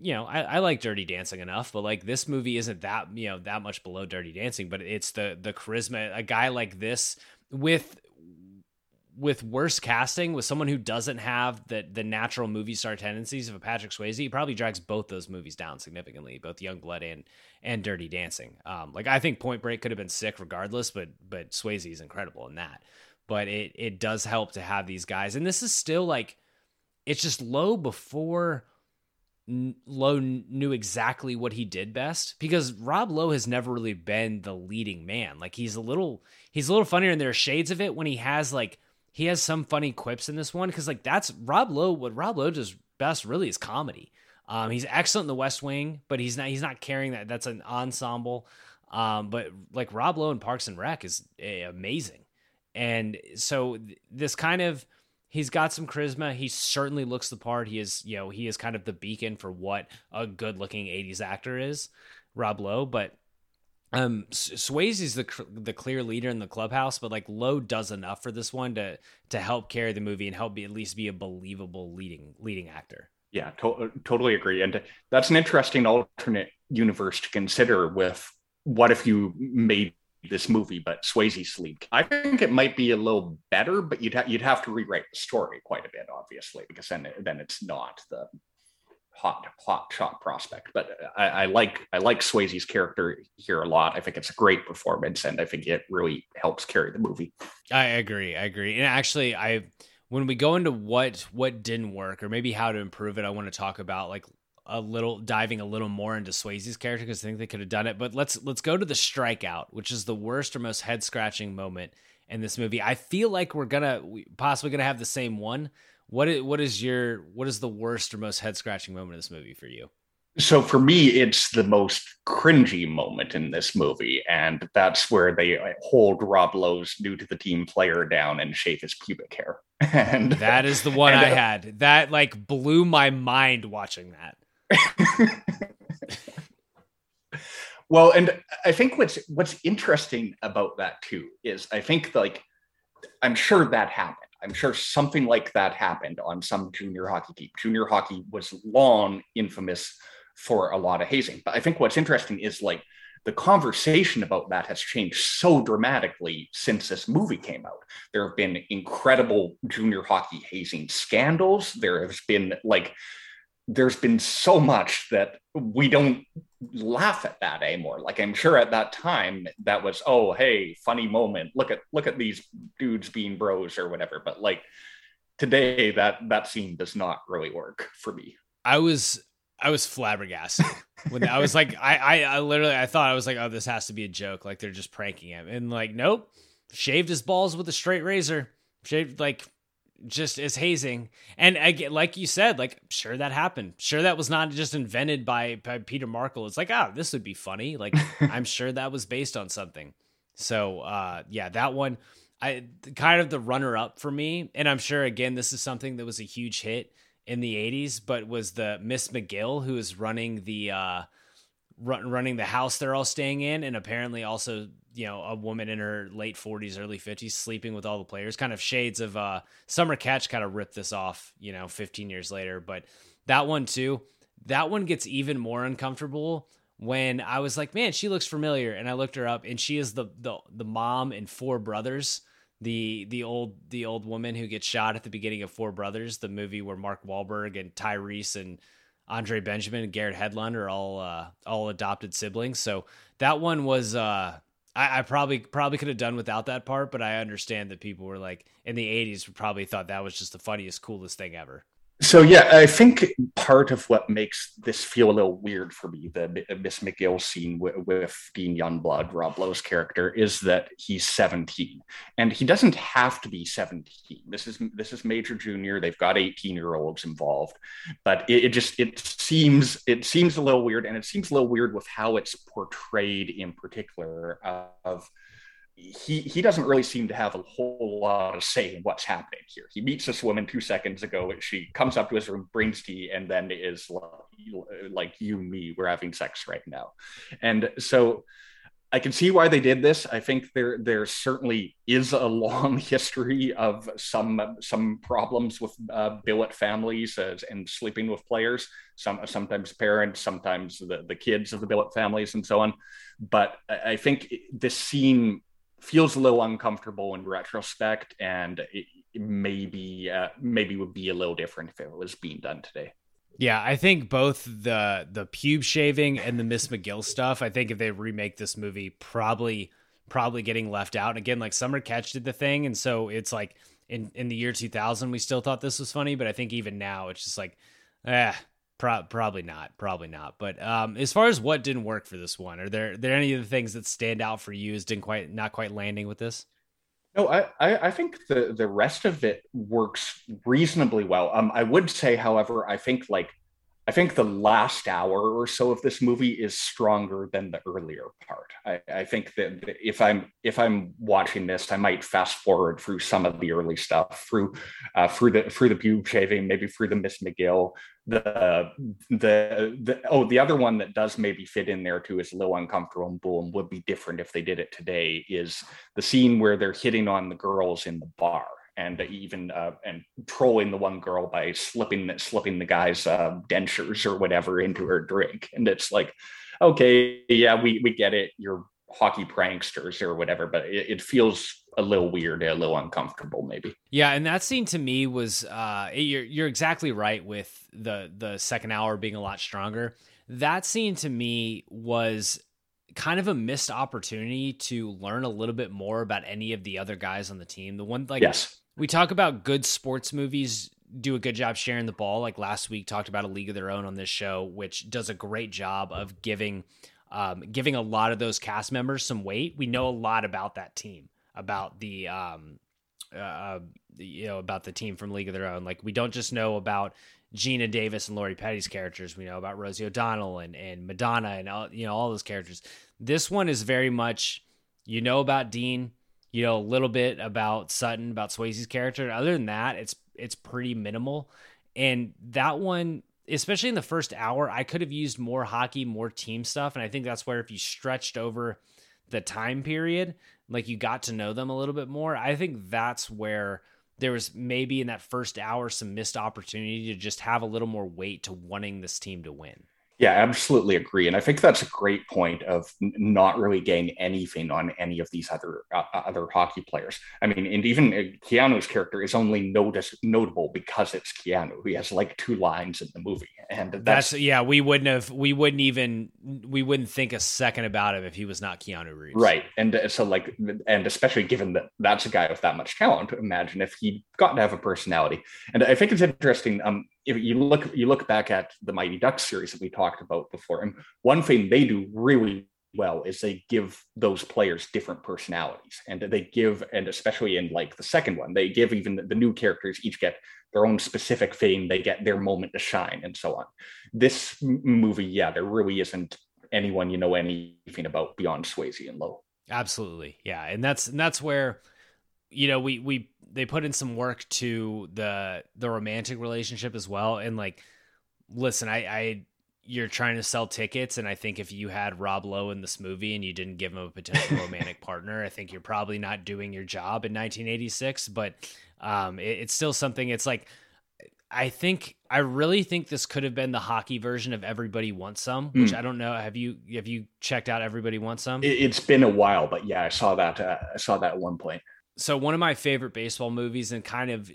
you know, I, I like Dirty Dancing enough, but like this movie isn't that you know that much below Dirty Dancing, but it's the the charisma. A guy like this with with worse casting, with someone who doesn't have the the natural movie star tendencies of a Patrick Swayze, he probably drags both those movies down significantly, both Youngblood and and Dirty Dancing. Um, like I think Point Break could have been sick regardless, but but Swayze is incredible in that. But it it does help to have these guys, and this is still like it's just Lowe before Lowe knew exactly what he did best because Rob Lowe has never really been the leading man. Like he's a little he's a little funnier and there are shades of it when he has like he has some funny quips in this one because like that's Rob Lowe what Rob Lowe does best really is comedy. Um, he's excellent in The West Wing, but he's not he's not carrying that. That's an ensemble. Um, but like Rob Lowe in Parks and Rec is eh, amazing, and so th- this kind of he's got some charisma. He certainly looks the part. He is, you know, he is kind of the beacon for what a good-looking '80s actor is, Rob Lowe. But um, Swayze's the the clear leader in the clubhouse, but like Lowe does enough for this one to to help carry the movie and help be at least be a believable leading leading actor. Yeah, to- totally agree. And that's an interesting alternate universe to consider. With what if you made this movie, but Swayze sleek. I think it might be a little better, but you'd ha- you'd have to rewrite the story quite a bit, obviously, because then then it's not the hot hot shot prospect. But I, I like I like Swayze's character here a lot. I think it's a great performance, and I think it really helps carry the movie. I agree. I agree. And actually, I when we go into what what didn't work or maybe how to improve it, I want to talk about like a little diving a little more into Swayze's character because I think they could have done it. But let's let's go to the strikeout, which is the worst or most head scratching moment in this movie. I feel like we're gonna we possibly gonna have the same one. What is, what is your what is the worst or most head scratching moment in this movie for you? So for me, it's the most cringy moment in this movie, and that's where they hold Rob Lowe's new to the team player down and shave his pubic hair. [LAUGHS] And that is the one [LAUGHS] and, I uh, had. That like blew my mind watching that. [LAUGHS] well, and I think what's what's interesting about that too is I think like I'm sure that happened. I'm sure something like that happened on some junior hockey team. Junior hockey was long infamous for a lot of hazing. But I think what's interesting is like the conversation about that has changed so dramatically since this movie came out. There have been incredible junior hockey hazing scandals. There has been like there's been so much that we don't laugh at that eh, anymore like i'm sure at that time that was oh hey funny moment. Look at look at these dudes being bros or whatever. But like today that that scene does not really work for me. I was i was flabbergasted. When i was like I, I i literally i thought i was like oh this has to be a joke. Like they're just pranking him. And like nope. Shaved his balls with a straight razor. Shaved like just as hazing. And again, like you said, like sure that happened. Sure that was not just invented by, by Peter Markle. It's like, oh, this would be funny. Like [LAUGHS] I'm sure that was based on something. So uh yeah, that one I kind of the runner up for me. And I'm sure again this is something that was a huge hit in the 80s, but was the Miss McGill who is running the uh run, running the house they're all staying in and apparently also you know a woman in her late 40s early 50s sleeping with all the players. Kind of shades of uh summer catch kind of ripped this off you know 15 years later but that one too that one gets even more uncomfortable when i was like man she looks familiar and i looked her up and she is the the, the mom in four brothers the the old the old woman who gets shot at the beginning of four brothers the movie where mark Wahlberg and tyrese and andre benjamin and garrett hedlund are all uh all adopted siblings. So that one was uh I, I probably probably could have done without that part, but I understand that people were like in the '80s probably thought that was just the funniest, coolest thing ever. So yeah, I think part of what makes this feel a little weird for me, the uh, Miss McGill scene with, with Dean Youngblood, Rob Lowe's character, is that he's 17, and he doesn't have to be 17. This is this is Major Junior. They've got 18 year olds involved, but it, it just it seems it seems a little weird, and it seems a little weird with how it's portrayed in particular of he he doesn't really seem to have a whole lot of say in what's happening here. He meets this woman two seconds ago. She comes up to his room, brings tea, and then is like, you, me, we're having sex right now. And so I can see why they did this. I think there there certainly is a long [LAUGHS] history of some some problems with uh, billet families uh, and sleeping with players. Some sometimes parents, sometimes the, the kids of the billet families, and so on. But I think this scene feels a little uncomfortable in retrospect, and maybe uh, maybe would be a little different if it was being done today. Yeah, I think both the the pube shaving and the Miss McGill stuff. I think if they remake this movie, probably probably getting left out. And again, like Summer Catch did the thing, and so it's like in in the year 2000, we still thought this was funny, but I think even now it's just like, eh, Pro- probably not. Probably not. But um, as far as what didn't work for this one, are there are there any of the things that stand out for you as didn't quite not quite landing with this? No, I, I think the the rest of it works reasonably well. Um, I would say, however, I think like I think the last hour or so of this movie is stronger than the earlier part. I, I, think that if I'm if I'm watching this, I might fast forward through some of the early stuff, through uh, through the through the pube shaving, maybe through the Miss McGill, the the the oh the other one that does maybe fit in there too is a little uncomfortable and boom would be different if they did it today is the scene where they're hitting on the girls in the bar and even uh, and trolling the one girl by slipping slipping the guy's uh, dentures or whatever into her drink, and it's like, okay, yeah, we we get it, you're hockey pranksters or whatever, but it, it feels a little weird, a little uncomfortable, maybe. Yeah, and that scene to me was uh, you're you're exactly right with the the second hour being a lot stronger. That scene to me was kind of a missed opportunity to learn a little bit more about any of the other guys on the team. The one like yes we talk about good sports movies do a good job sharing the ball. Like last week, talked about a league of their own on this show, which does a great job of giving um, giving a lot of those cast members some weight. We know a lot about that team, about the um, uh, you know about the team from League of Their Own. Like we don't just know about Geena Davis and Lori Petty's characters. We know about Rosie O'Donnell and and Madonna and all you know all those characters. This one is very much you know about Dean you know, a little bit about Sutton, about Swayze's character. Other than that, it's it's pretty minimal. And that one, especially in the first hour, I could have used more hockey, more team stuff. And I think that's where if you stretched over the time period, like you got to know them a little bit more, I think that's where there was maybe in that first hour some missed opportunity to just have a little more weight to wanting this team to win. Yeah, absolutely agree, and I think that's a great point of not really getting anything on any of these other uh, uh, other hockey players. I mean, and even uh, Keanu's character is only notice notable because it's Keanu. He has like two lines in the movie, and that's, that's yeah. We wouldn't have, we wouldn't even, we wouldn't think a second about him if he was not Keanu Reeves, right? And so like, and especially given that that's a guy with that much talent, imagine if he got to have a personality. And I think it's interesting. Um, if you look you look back at the Mighty Ducks series that we talked about before, and one thing they do really well is they give those players different personalities. And they give and especially in like the second one they give even the, the new characters each get their own specific thing they get their moment to shine and so on. This movie yeah there really isn't anyone you know anything about beyond swayze and lowe. Absolutely yeah and that's and that's where you know we we they put in some work to the the romantic relationship as well. And like listen i i you're trying to sell tickets and i think if you had rob lowe in this movie and you didn't give him a potential [LAUGHS] romantic partner i think you're probably not doing your job in 1986 but um it, it's still something it's like i think i really think this could have been the hockey version of everybody wants some which mm. i don't know. Have you have you checked out everybody wants some? It, has been a while but yeah i saw that uh, i saw that at one point so one of my favorite baseball movies and kind of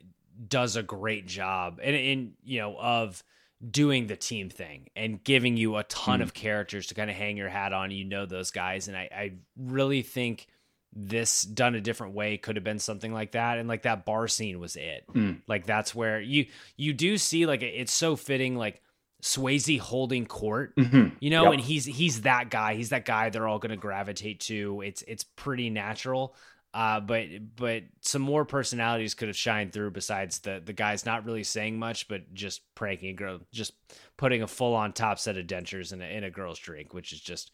does a great job and in you know of doing the team thing and giving you a ton mm. of characters to kind of hang your hat on you know those guys and I, I really think this done a different way could have been something like that and like that bar scene was it Mm. like that's where you you do see like it's so fitting like Swayze holding court Mhm. you know Yep. and he's he's that guy he's that guy they're all going to gravitate to it's it's pretty natural uh but but some more personalities could have shined through besides the the guy's not really saying much but just pranking a girl just putting a full on top set of dentures in a, in a girl's drink which is just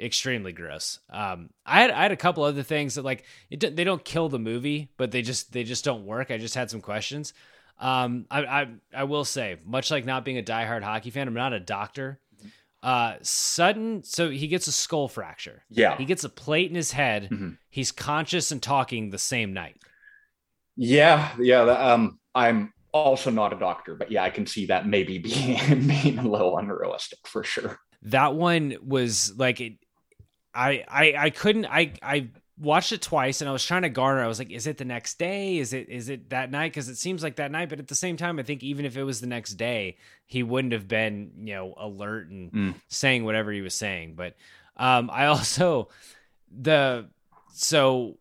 extremely gross. Um i had i had a couple other things that like it they don't kill the movie but they just they just don't work. I just had some questions. Um i i, I will say much like not being a diehard hockey fan i'm not a doctor uh sudden so he gets a skull fracture Yeah. he gets a plate in his head Mhm. he's conscious and talking the same night Yeah, yeah. Um, I'm also not a doctor, but yeah, I can see that maybe [LAUGHS] being being a little unrealistic for sure. that one was like it I I I couldn't I I watched it twice and I was trying to garner I was like is it the next day? Is it is it that night? Cuz it seems like that night but at the same time I think even if it was the next day he wouldn't have been you know alert and Mm. saying whatever he was saying. But um I [LAUGHS] also the so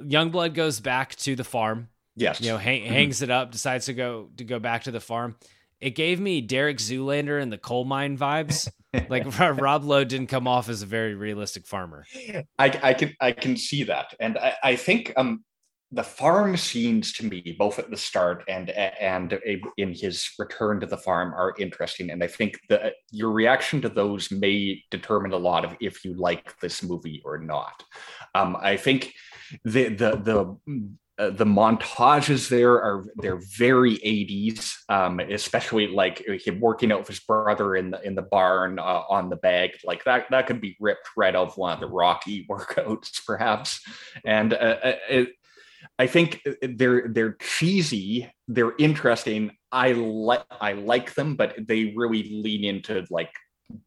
Youngblood goes back to the farm Yes, you know hang, Mhm. hangs it up decides to go to go back to the farm. It gave me derek zoolander and the coal mine vibes [LAUGHS] like [LAUGHS] rob lowe didn't come off as a very realistic farmer. I, I can I can see that, and I, I think um the farm scenes to me, both at the start and and in his return to the farm, are interesting, and I think that your reaction to those may determine a lot of if you like this movie or not. Um, I think the the the uh, the montages there are they're very 80s um especially like him working out with his brother in the in the barn uh, on the bag like that that could be ripped right off one of the rocky [LAUGHS] workouts perhaps. And uh, uh, it, i think they're they're cheesy they're interesting. I like i like them but they really lean into like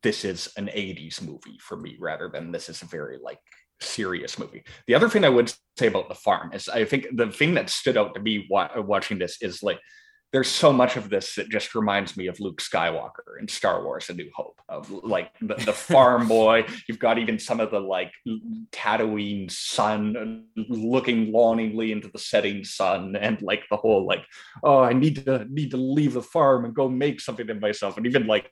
this is an 80s movie for me rather than this is a very like serious movie. The other thing I would say about the farm is I think the thing that stood out to me watching this is like there's so much of this that just reminds me of Luke Skywalker in Star Wars: A New Hope. Of like the, the [LAUGHS] farm boy. You've got even some of the like Tatooine sun looking longingly into the setting sun, and like the whole like, oh, I need to need to leave the farm and go make something of myself, and even like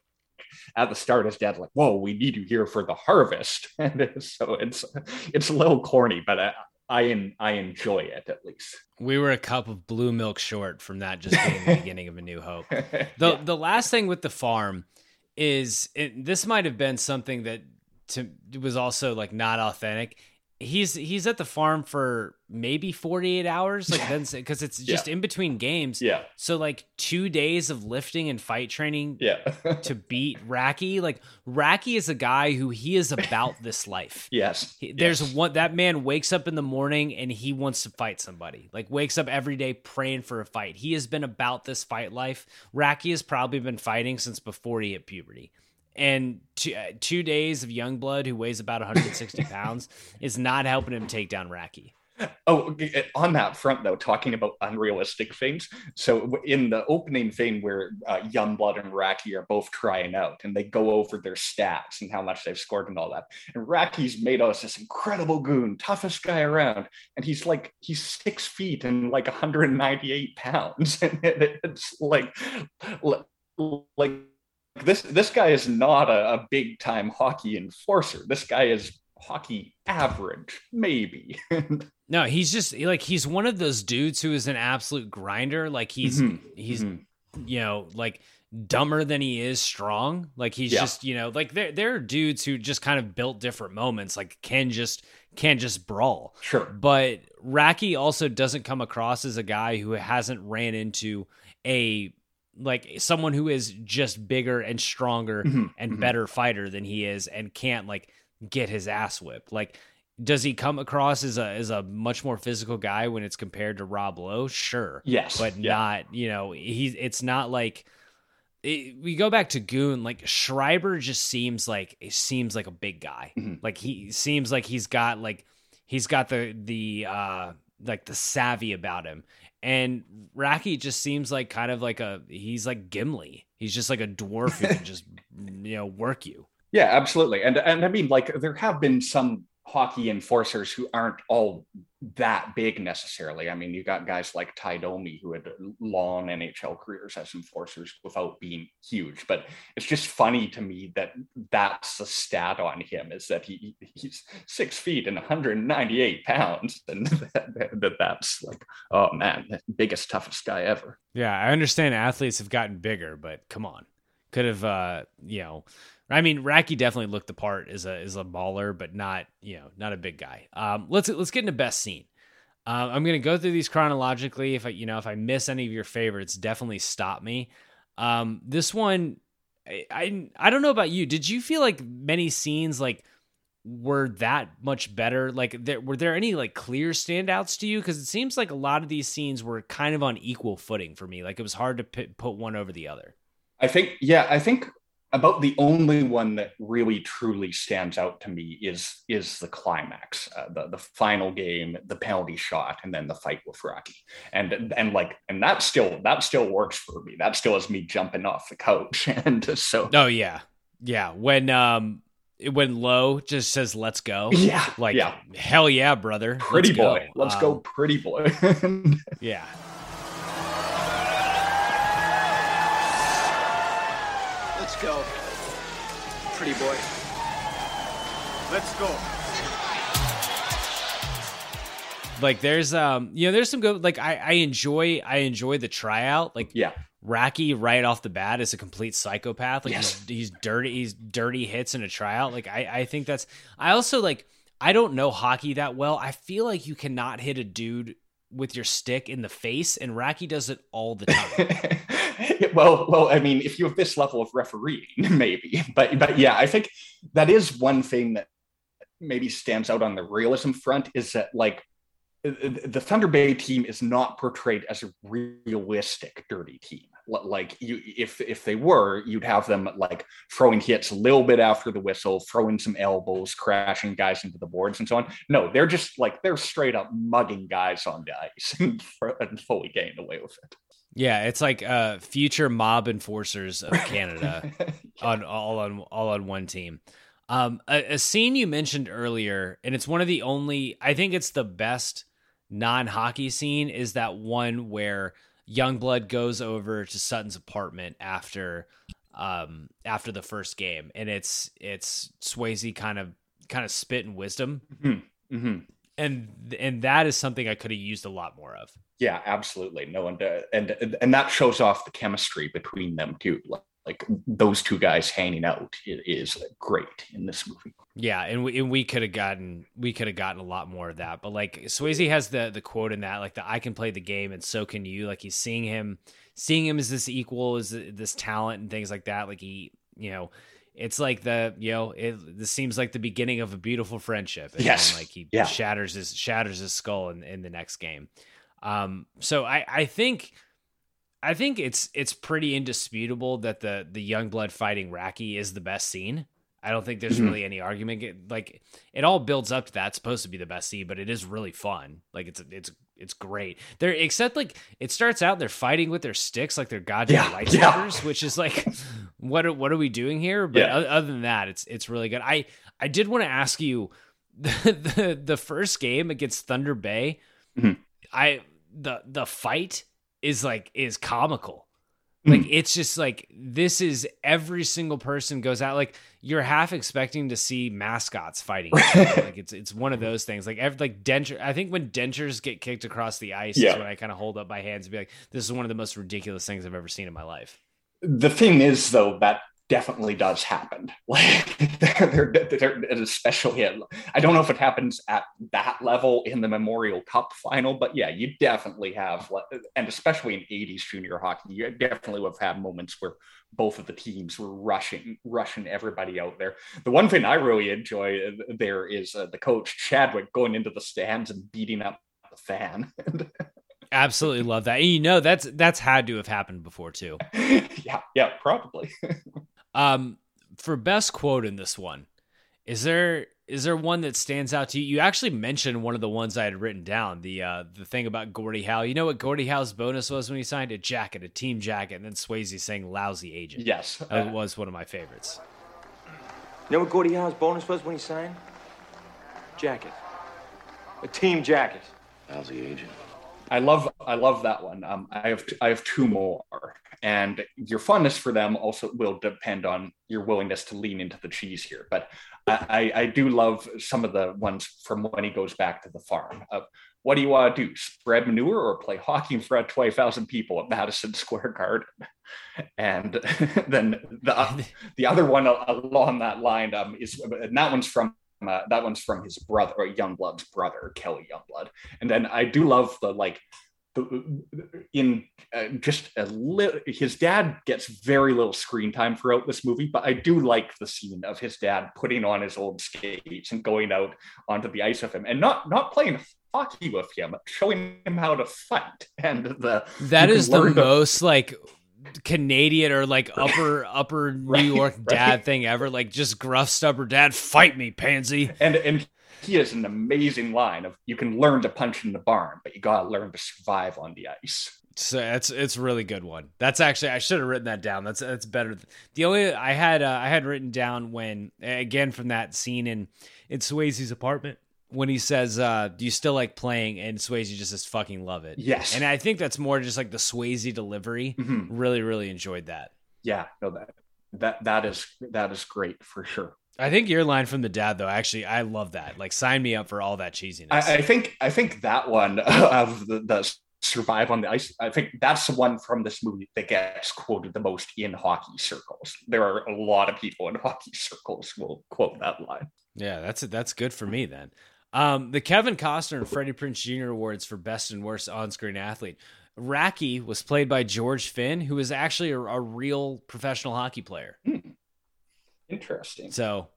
at the start his dad's like whoa we need you here for the harvest. [LAUGHS] And so it's it's a little corny but i i, I enjoy it at least. We were a cup of blue milk short from that just being the [LAUGHS] beginning of a new hope. The the last thing with the farm is it, this might have been something that to was also like not authentic he's he's at the farm for maybe 48 hours like then because it's just Yeah. in between games yeah so like two days of lifting and fight training yeah to beat Racki. Like Racki is a guy who he is about [LAUGHS] this life. yes He- There's yes. one that man wakes up in the morning and he wants to fight somebody. Like wakes up every day praying for a fight. He has been about this fight life. Racki has probably been fighting since before he hit puberty. And two, uh, two days of young blood who weighs about 160 [LAUGHS] pounds is not helping him take down Racki. Oh, on that front, though, talking about unrealistic things. So, in the opening thing where uh, Youngblood and Racki are both trying out, and they go over their stats and how much they've scored and all that, and Racki's made us this incredible goon, toughest guy around, and he's like he's six feet and like 198 pounds, [LAUGHS] and it- it's like like this this guy is not a, a big time hockey enforcer. This guy is hockey average, maybe. [LAUGHS] No, he's just like he's one of those dudes who is an absolute grinder. Like he's Mhm, he's mhm. you know like dumber than he is strong. Like he's Yeah. just you know like there there are dudes who just kind of built different moments. Like can just can just brawl. Sure. But Racki also doesn't come across as a guy who hasn't ran into a like someone who is just bigger and stronger Mhm, and mhm. better fighter than he is and can't like get his ass whipped. Like does he come across as a as a much more physical guy when it's compared to Rob Lowe? Sure. Yes, But yeah. not, you know, he's it's not like it, we go back to Goon, like Schreiber just seems like it seems like a big guy. Mhm. Like he seems like he's got like he's got the the uh like the savvy about him. And Racki just seems like kind of like a he's like Gimli. He's just like a dwarf who can [LAUGHS] just you know work you. Yeah, absolutely. And and I mean, like there have been some hockey enforcers who aren't all that big necessarily. I mean, you got guys like Tie Domi who had long NHL careers as enforcers without being huge. But it's just funny to me that that's the stat on him is that he he's six feet and 198 pounds, and [LAUGHS] that, that that's like, oh man, biggest toughest guy ever. Yeah, I understand athletes have gotten bigger, but come on, could have uh, you know I mean, Racki definitely looked the part as a as a baller, but not you know not a big guy. Um, let's let's get into best scene. Uh, I'm gonna go through these chronologically. If I you know if I miss any of your favorites, definitely stop me. Um, this one, I, I I don't know about you. Did you feel like many scenes like were that much better? Like, there, were there any like clear standouts to you? Because it seems like a lot of these scenes were kind of on equal footing for me. Like it was hard to p- put one over the other. I think, yeah, I think about the only one that really truly stands out to me is is the climax, uh, the the final game, the penalty shot, and then the fight with Racki, and and like and that still that still works for me. That still is me jumping off the couch, [LAUGHS] and so oh yeah, yeah. When um when Lowe just says "Let's go," yeah, like yeah. hell yeah, brother, pretty Let's boy, go. let's um, go, pretty boy, [LAUGHS] yeah. Let's go. Pretty boy. Let's go. Like there's um you know there's some good like I I enjoy I enjoy the tryout like yeah. Racki right off the bat is a complete psychopath. Like Yes. he's, he's dirty. He's dirty hits in a tryout. Like I, I think that's. I also like. I don't know hockey that well. I feel like you cannot hit a dude with your stick in the face, and Racki does it all the time. [LAUGHS] well, well, I mean, if you have this level of refereeing, [LAUGHS] maybe, but but yeah, I think that is one thing that maybe stands out on the realism front is that like the Thunder Bay team is not portrayed as a realistic dirty team. Like you, if if they were, you'd have them like throwing hits a little bit after the whistle, throwing some elbows, crashing guys into the boards, and so on. No, they're just like they're straight up mugging guys on the ice [LAUGHS] and fully getting away with it. yeah, it's like uh, future mob enforcers of [LAUGHS] Canada on all on all on one team. Um, a, a scene you mentioned earlier, and it's one of the only. I think it's the best non-hockey scene. Is that one where Youngblood goes over to Sutton's apartment after um after the first game, and it's it's Swayze kind of kind of spitting wisdom, Mm-hmm. Mm-hmm. and and that is something I could have used a lot more of. Yeah, absolutely. No, and uh, and and that shows off the chemistry between them too. Like, those two guys hanging out is great in this movie. Yeah, and we and we could have gotten we could have gotten a lot more of that. But like Swayze has the the quote in that like the I can play the game and so can you. Like he's seeing him seeing him as this equal as this talent and things like that. Like he you know it's like the you know it this seems like the beginning of a beautiful friendship. And Yes. then, like he Yeah. shatters his shatters his skull in, in the next game. Um, so I I think I think it's it's pretty indisputable that the the young blood fighting Racki is the best scene. I don't think there's Mhm. really any argument. It- Like it all builds up to that. It's supposed to be the best scene, but it is really fun. Like it's it's it's great. They're except like it starts out they're fighting with their sticks like they're goddamn Yeah, lightsabers, which is like [LAUGHS] what are, what are we doing here? But Yeah. other than that, it's it's really good. I I did want to ask you [LAUGHS] the, the the first game against Thunder Bay. Mhm. I the the fight is like is comical. Mm. Like it's just like this is every single person goes out like you're half expecting to see mascots fighting. [LAUGHS] like it's it's one of those things. Like every like denture. I think when dentures get kicked across the ice Yeah. is when I kind of hold up my hands and be like, this is one of the most ridiculous things I've ever seen in my life. The thing is, though, that definitely does happen. [LAUGHS] Like, they're, they're, they're especially, at, I don't know if it happens at that level in the Memorial Cup final, but yeah, you definitely have, and especially in 80s junior hockey, you definitely would have had moments where both of the teams were rushing, rushing everybody out there. The one thing I really enjoy uh, there is uh, the coach Chadwick going into the stands and beating up the fan. [LAUGHS] Absolutely love that. And you know that's that's had to have happened before too. [LAUGHS] yeah, yeah, probably. Um, for best quote in this one, is there is there one that stands out to you? You actually mentioned one of the ones I had written down. The uh, the thing about Gordie Howe. You know what Gordie Howe's bonus was when he signed a jacket, a team jacket, and then Swayze saying "lousy agent." Yes, that was one of my favorites. You know what Gordie Howe's bonus was when he signed? jacket. A team jacket. How's the agent? I love I love that one. Um, I have I have two more, and your fondness for them also will depend on your willingness to lean into the cheese here. But I, I do love some of the ones from when he goes back to the farm. Uh, what do you want to do? Spread manure or play hockey in front of twenty thousand people at Madison [LAUGHS] Square Garden? And [LAUGHS] then the [LAUGHS] the other one along that line um, is and that one's from uh, that one's from his brother, or Youngblood's brother, Kelly Youngblood. And then I do love the like, the, in uh, just a little, his dad gets very little screen time throughout this movie, but I do like the scene of his dad putting on his old skates and going out onto the ice with him, and not not playing hockey with him, showing him how to fight. [LAUGHS] And the that is the most like Canadian or like upper [LAUGHS] upper New York dad right. thing ever. Like just gruff, stubborn dad, fight me, pansy. And and he has an amazing line of you can learn to punch in the barn, but you gotta learn to survive on the ice. So it's it's really good one. That's actually I should have written that down. That's that's better. The only I had uh, I had written down when again from that scene in in Swayze's apartment when he says, uh, "Do you still like playing?" and Swayze just says, "Fucking love it." Yes, and I think that's more just like the Swayze delivery. Mm-hmm. Really, really enjoyed that. Yeah, no that that that is that is great for sure. I think your line from the dad, though, actually, I love that. Like, sign me up for all that cheesiness. I, I think I think that one [LAUGHS] of the, the survive on the ice. I think that's the one from this movie that gets quoted the most in hockey circles. There are a lot of people in hockey circles will quote that line. Yeah, that's that's good for me then. Um, the Kevin Costner and Freddie Prinze Jr. awards for best and worst on-screen athlete. Racki was played by George Finn, who is actually a, a real professional hockey player. Hmm. Interesting. So,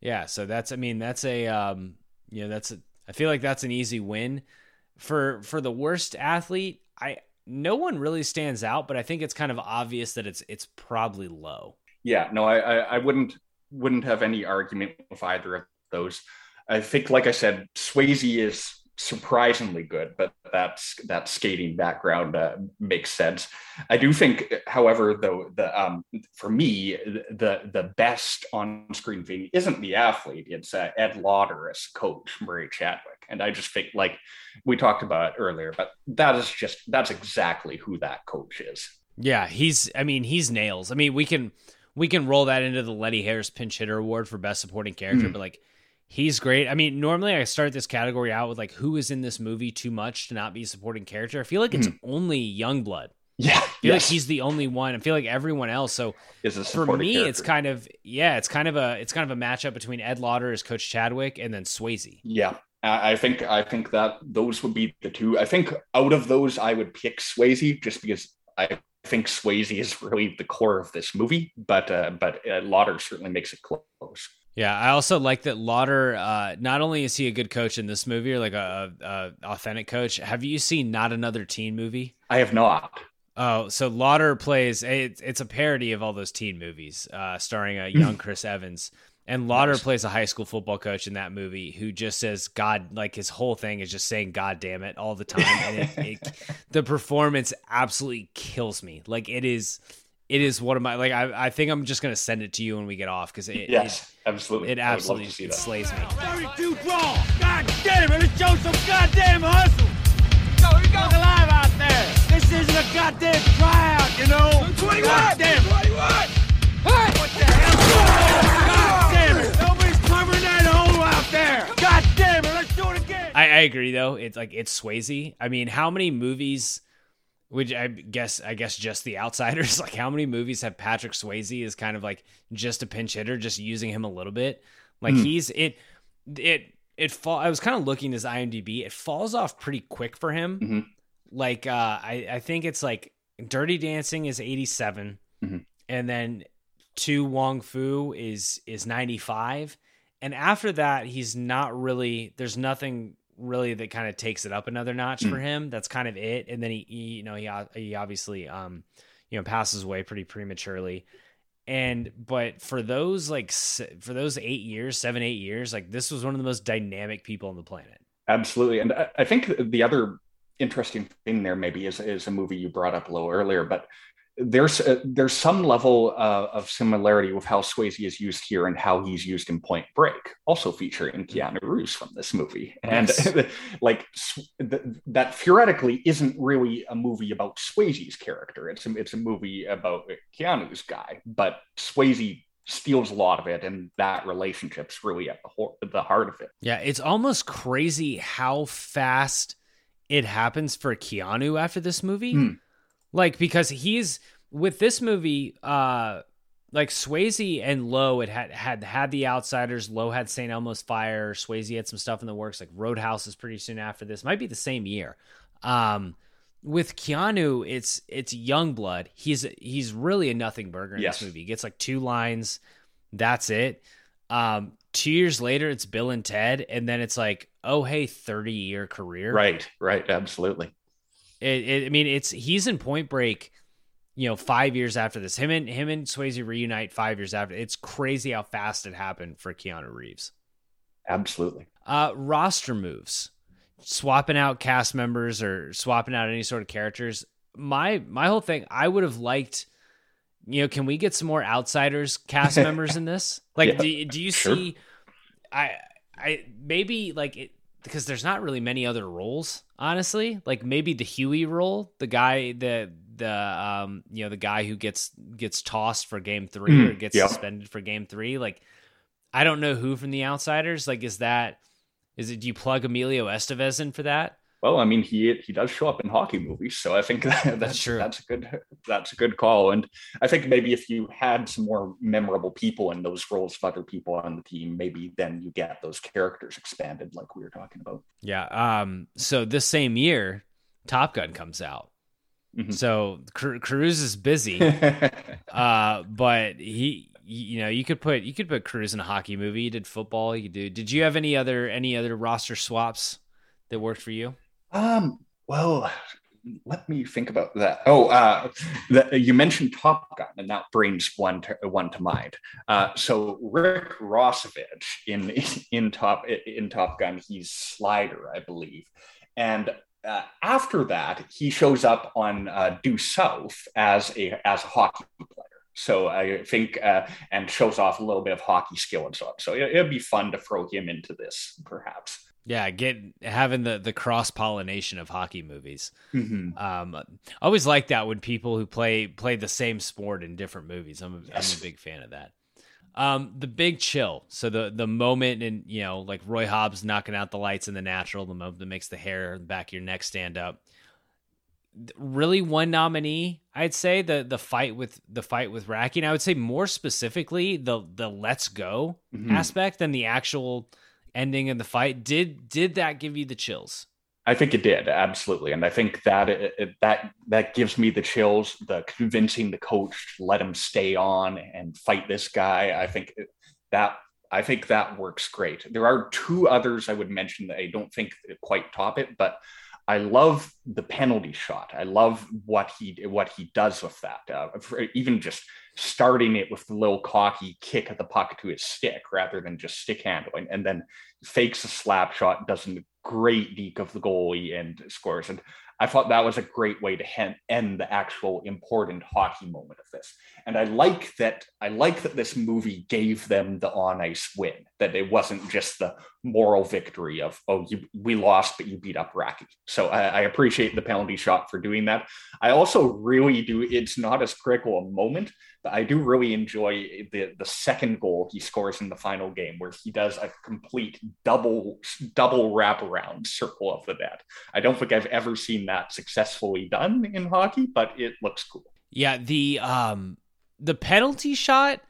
yeah, so that's I mean that's a um, you know that's a, I feel like that's an easy win for for the worst athlete. I no one really stands out, but I think it's kind of obvious that it's it's probably Lowe. Yeah, no, I I, I wouldn't wouldn't have any argument with either of those. I think, like I said, Swayze is surprisingly good, but that's that skating background uh, makes sense. I do think, however, though, the um, for me, the the best on screen thing isn't the athlete; it's uh, Ed Lauter as coach Murray Chadwick, and I just think, like we talked about earlier, but that is just that's exactly who that coach is. Yeah, he's. I mean, he's nails. I mean, we can we can roll that into the Letty Harris Pinch Hitter Award for Best Supporting Character, mm. but like He's great. I mean, normally I start this category out with like who is in this movie too much to not be a supporting character. I feel like it's mm. only Youngblood. Yeah, I feel yes. like he's the only one. I feel like everyone else. So for me, character. it's kind of yeah, it's kind of a it's kind of a matchup between Ed Lauter as Coach Chadwick and then Swayze. Yeah, I think I think that those would be the two. I think out of those, I would pick Swayze just because I think Swayze is really the core of this movie. But uh, but uh, Lauter certainly makes it close. Yeah, I also like that Lauter. Uh, not only is he a good coach in this movie, or like a, a, authentic coach. Have you seen Not Another Teen movie? I have not. Oh, so Lauter plays. It's, it's a parody of all those teen movies, uh, starring a young [CLEARS THROAT] Chris Evans. And Lauter nice. plays a high school football coach in that movie who just says God, like his whole thing is just saying God damn it all the time. And it, it, [LAUGHS] the performance absolutely kills me. Like it is it is one of my like I, I think I'm just gonna send it to you when we get off because it yes it, absolutely it absolutely it slays me. Thirty-two draw. God damn it! Let's show some goddamn hustle. Go, we go. Look alive out there. This isn't a goddamn tryout, you know. Twenty-one. God damn it. Twenty-one. Hey! What the hell? God damn it! Nobody's covering that hole out there. God damn it! Let's do it again. I, I agree though. It's like it's Swayze. I mean, how many movies? Which I guess I guess just the outsiders. [LAUGHS] Like how many movies have Patrick Swayze is kind of like just a pinch hitter, just using him a little bit. Like mm. he's it it it fall. I was kind of looking his IMDb. It falls off pretty quick for him. Mm-hmm. Like uh, I I think it's like Dirty Dancing is eighty seven, mm mm-hmm. and then To Wong Foo is is ninety five, and after that he's not really. There's nothing really that kind of takes it up another notch mm. for him. That's kind of it. And then he, he, you know, he he obviously um you know passes away pretty prematurely. And but for those like for those eight years, seven eight years, like this was one of the most dynamic people on the planet. Absolutely, and I, I think the other interesting thing there maybe is is a movie you brought up a little earlier, but there's uh, there's some level uh, of similarity with how Swayze is used here and how he's used in Point Break, also featuring Keanu Reeves from this movie. And [LAUGHS] like th- that theoretically isn't really a movie about Swayze's character. It's a, it's a movie about Keanu's guy, but Swayze steals a lot of it and that relationship's really at the, ho- the heart of it. Yeah, it's almost crazy how fast it happens for Keanu after this movie. Mm like because he's with this movie, uh, like Swayze and Lowe it had had had the outsiders. Lowe had St. Elmo's Fire. Swayze had some stuff in the works. Like Roadhouse is pretty soon after this. Might be the same year. Um, with Keanu, it's it's young blood. He's he's really a nothing burger in yes. this movie. He gets like two lines. That's it. Um, two years later, it's Bill and Ted, and then it's like, oh hey, thirty year career. Right, right, absolutely. It, it, I mean, it's he's in Point Break, you know, five years after this. Him and him and Swayze reunite five years after. It's crazy how fast it happened for Keanu Reeves. Absolutely. Uh, roster moves, swapping out cast members or swapping out any sort of characters. My my whole thing, I would have liked. You know, can we get some more outsiders cast [LAUGHS] members in this? Like, yeah, do, do you sure. see? I I maybe like it because there's not really many other roles, honestly. Like maybe the Huey role, the guy the the um you know the guy who gets gets tossed for game 3 mm, or gets yeah. suspended for game 3 like I don't know who from the outsiders like is that is it do you plug Emilio Estevez in for that? Well, I mean, he he does show up in hockey movies, so I think [LAUGHS] that, that's, true. That's a good that's a good call, and I think maybe if you had some more memorable people in those roles of other people on the team, maybe then you get those characters expanded, like we were talking about. Yeah. Um. So this same year, Top Gun comes out. Mm-hmm. So Cruise is busy, [LAUGHS] uh, but he, you know, you could put you could put Cruise in a hockey movie. He did football. You could do. Did you have any other any other roster swaps that worked for you? Um, well, let me think about that. Oh, uh, the, you mentioned Top Gun, and that brings one to one to mind. Uh, so Rick Rossovich in [LAUGHS] in Top in Top Gun, he's Slider, I believe, and uh, after that, he shows up on uh, Due South as a as a hockey player. So I think uh, and shows off a little bit of hockey skill and so on. So it, it'd be fun to throw him into this, perhaps. Yeah, get having the the cross pollination of hockey movies. Mm-hmm. Um, I always like that when people who play play the same sport in different movies. I'm a, yes. I'm a big fan of that. Um, the big chill. So the the moment and you know like Roy Hobbs knocking out the lights in the natural, the moment that makes the hair on the back of your neck stand up. Really, one nominee, I'd say the the fight with the fight with Racki. And I would say more specifically the the let's go mm-hmm. aspect than the actual ending in the fight did did that give you the chills i think it did absolutely and i think that it, it, that that gives me the chills the convincing the coach to let him stay on and fight this guy i think that i think that works great there are two others i would mention that i don't think quite top it but I love the penalty shot. I love what he what he does with that. Uh, even just starting it with the little cocky kick of the puck to his stick rather than just stick handling, and then fakes a slap shot, does a great deke of the goalie, and scores. And I thought that was a great way to end the actual important hockey moment of this. And I like that. I like that this movie gave them the on ice win. That it wasn't just the moral victory of oh you we lost but you beat up Racki. So I, I appreciate the penalty shot for doing that. I also really do. It's not as critical a moment, I do really enjoy the the second goal he scores in the final game where he does a complete double double wraparound circle of the net. I don't think I've ever seen that successfully done in hockey, but it looks cool. Yeah, the um the penalty shot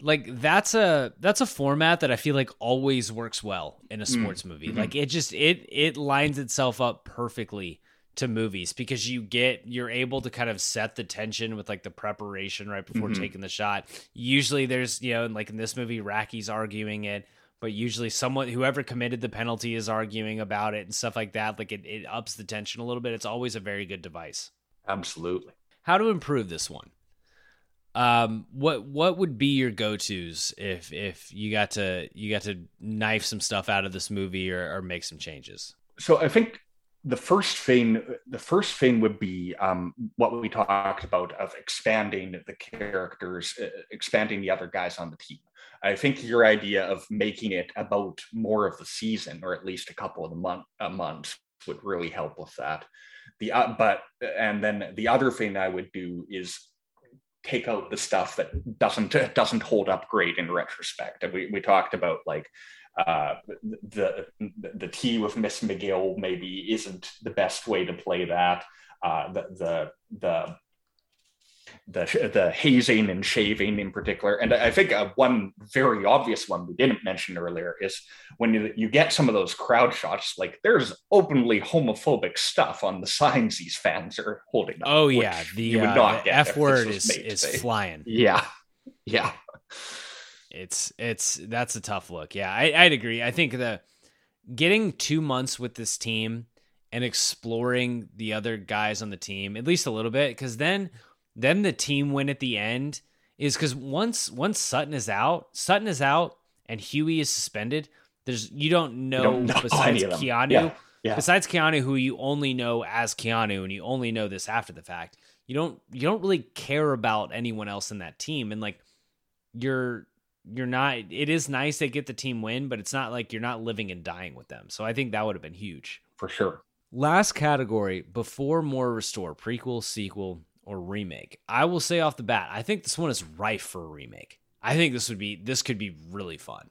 like that's a that's a format that I feel like always works well in a mm, sports mm. movie. Mm-hmm. Like it just it it lines itself up perfectly to movies because you get you're able to kind of set the tension with like the preparation right before mm-hmm. taking the shot. Usually there's, you know, like in this movie Racki's arguing it, but usually someone whoever committed the penalty is arguing about it and stuff like that. Like it, it ups the tension a little bit. It's always a very good device. Absolutely. How to improve this one? Um, what what would be your go tos if if you got to you got to knife some stuff out of this movie or, or make some changes? So I think the first thing the first thing would be um, what we talked about of expanding the characters uh, expanding the other guys on the team. I think your idea of making it about more of the season or at least a couple of the month, uh, months would really help with that. The uh, but and then the other thing i would do is take out the stuff that doesn't [LAUGHS] doesn't hold up great in retrospect. And we, we talked about like uh, the the tea with Miss McGill maybe isn't the best way to play that. Uh, the the the the the hazing and shaving in particular, and I think uh, one very obvious one we didn't mention earlier is when you, you get some of those crowd shots, like there's openly homophobic stuff on the signs these fans are holding up. Oh yeah, the, uh, the F word is is flying. Yeah, yeah it's it's that's a tough look. Yeah, I, I'd agree. I think the getting two months with this team and exploring the other guys on the team at least a little bit, because then then the team win at the end is because once once Sutton is out, Sutton is out, and Huey is suspended. There's you don't know, you don't know [LAUGHS] besides Keanu. Yeah. Yeah. Besides Keanu, who you only know as Keanu, and you only know this after the fact, you don't you don't really care about anyone else in that team, and like you're you're not it is nice they get the team win, but it's not like you're not living and dying with them. So I think that would have been huge. For sure. Last category before more restore, prequel, sequel, or remake. I will say off the bat, I think this one is rife for a remake. I think this would be this could be really fun.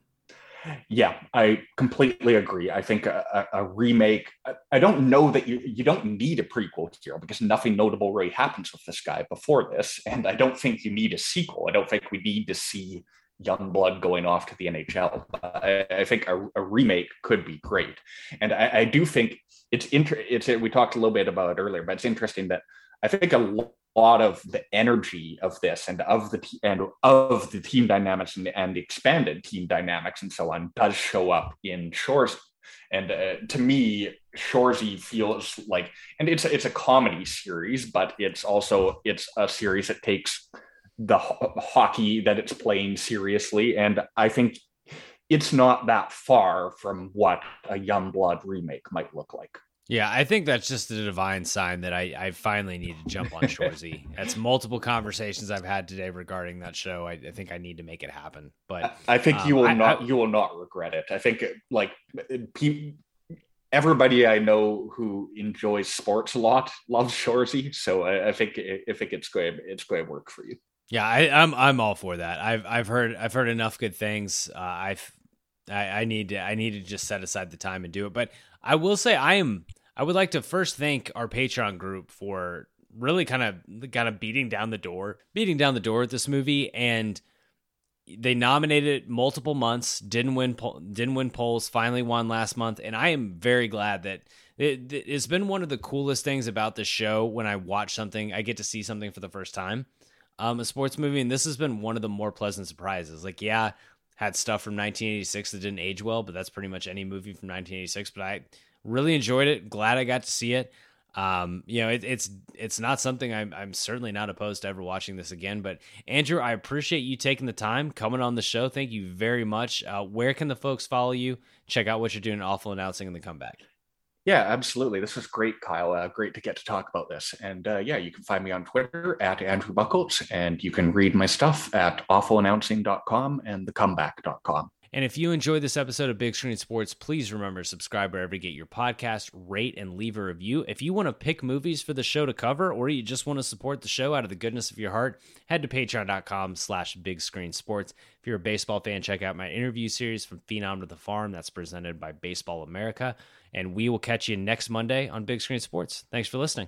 Yeah, I completely agree. I think a, a, a, remake. I don't know that you you don't need a prequel here because nothing notable really happens with this guy before this, and I don't think you need a sequel. I don't think we need to see Youngblood going off to the NHL. I, I think a, a, remake could be great, and I, I do think it's inter- It's we talked a little bit about it earlier, but it's interesting that I think a lot of the energy of this and of the and of the team dynamics and the, and the expanded team dynamics and so on does show up in Shoresy. And uh, to me, Shoresy feels like, and it's it's a comedy series, but it's also it's a series that takes the ho- hockey that it's playing seriously. And I think it's not that far from what a Youngblood remake might look like. Yeah, I think that's just a divine sign that I, I finally need to jump on [LAUGHS] Shoresy. that's multiple conversations I've had today regarding that show. I, I think I need to make it happen. But I, I think um, you will I, not you will not regret it. I think like everybody I know who enjoys sports a lot loves Shoresy. So I, think if it gets great, it's great work for you. Yeah, I, am I'm, I'm all for that. I've I've heard I've heard enough good things. Uh, I've I, I need to I need to just set aside the time and do it. But I will say I am I would like to first thank our Patreon group for really kind of kind of beating down the door, beating down the door with this movie, and they nominated multiple months, didn't win didn't win polls, finally won last month, and I am very glad that it, it's been one of the coolest things about the show when I watch something, I get to see something for the first time um, a sports movie, and this has been one of the more pleasant surprises. Like, yeah, had stuff from 1986 that didn't age well, but that's pretty much any movie from 1986. But I really enjoyed it. Glad I got to see it. Um, you know, it, it's it's not something I'm I'm certainly not opposed to ever watching this again. But Andrew, I appreciate you taking the time coming on the show. Thank you very much. Uh, where can the folks follow you? Check out what you're doing, awful announcing, and the comeback. Yeah, absolutely. This was great, Kyle. Uh, great to get to talk about this. And uh, yeah, you can find me on Twitter at Andrew Bucholtz, and you can read my stuff at awfulannouncing.com and thecomeback.com. And if you enjoyed this episode of Big Screen Sports, please remember to subscribe wherever you get your podcast, rate, and leave a review. If you want to pick movies for the show to cover, or you just want to support the show out of the goodness of your heart, head to patreon.com slash big screen sports. If you're a baseball fan, check out my interview series from Phenom to the Farm. That's presented by Baseball America. And we will catch you next Monday on Big Screen Sports. Thanks for listening.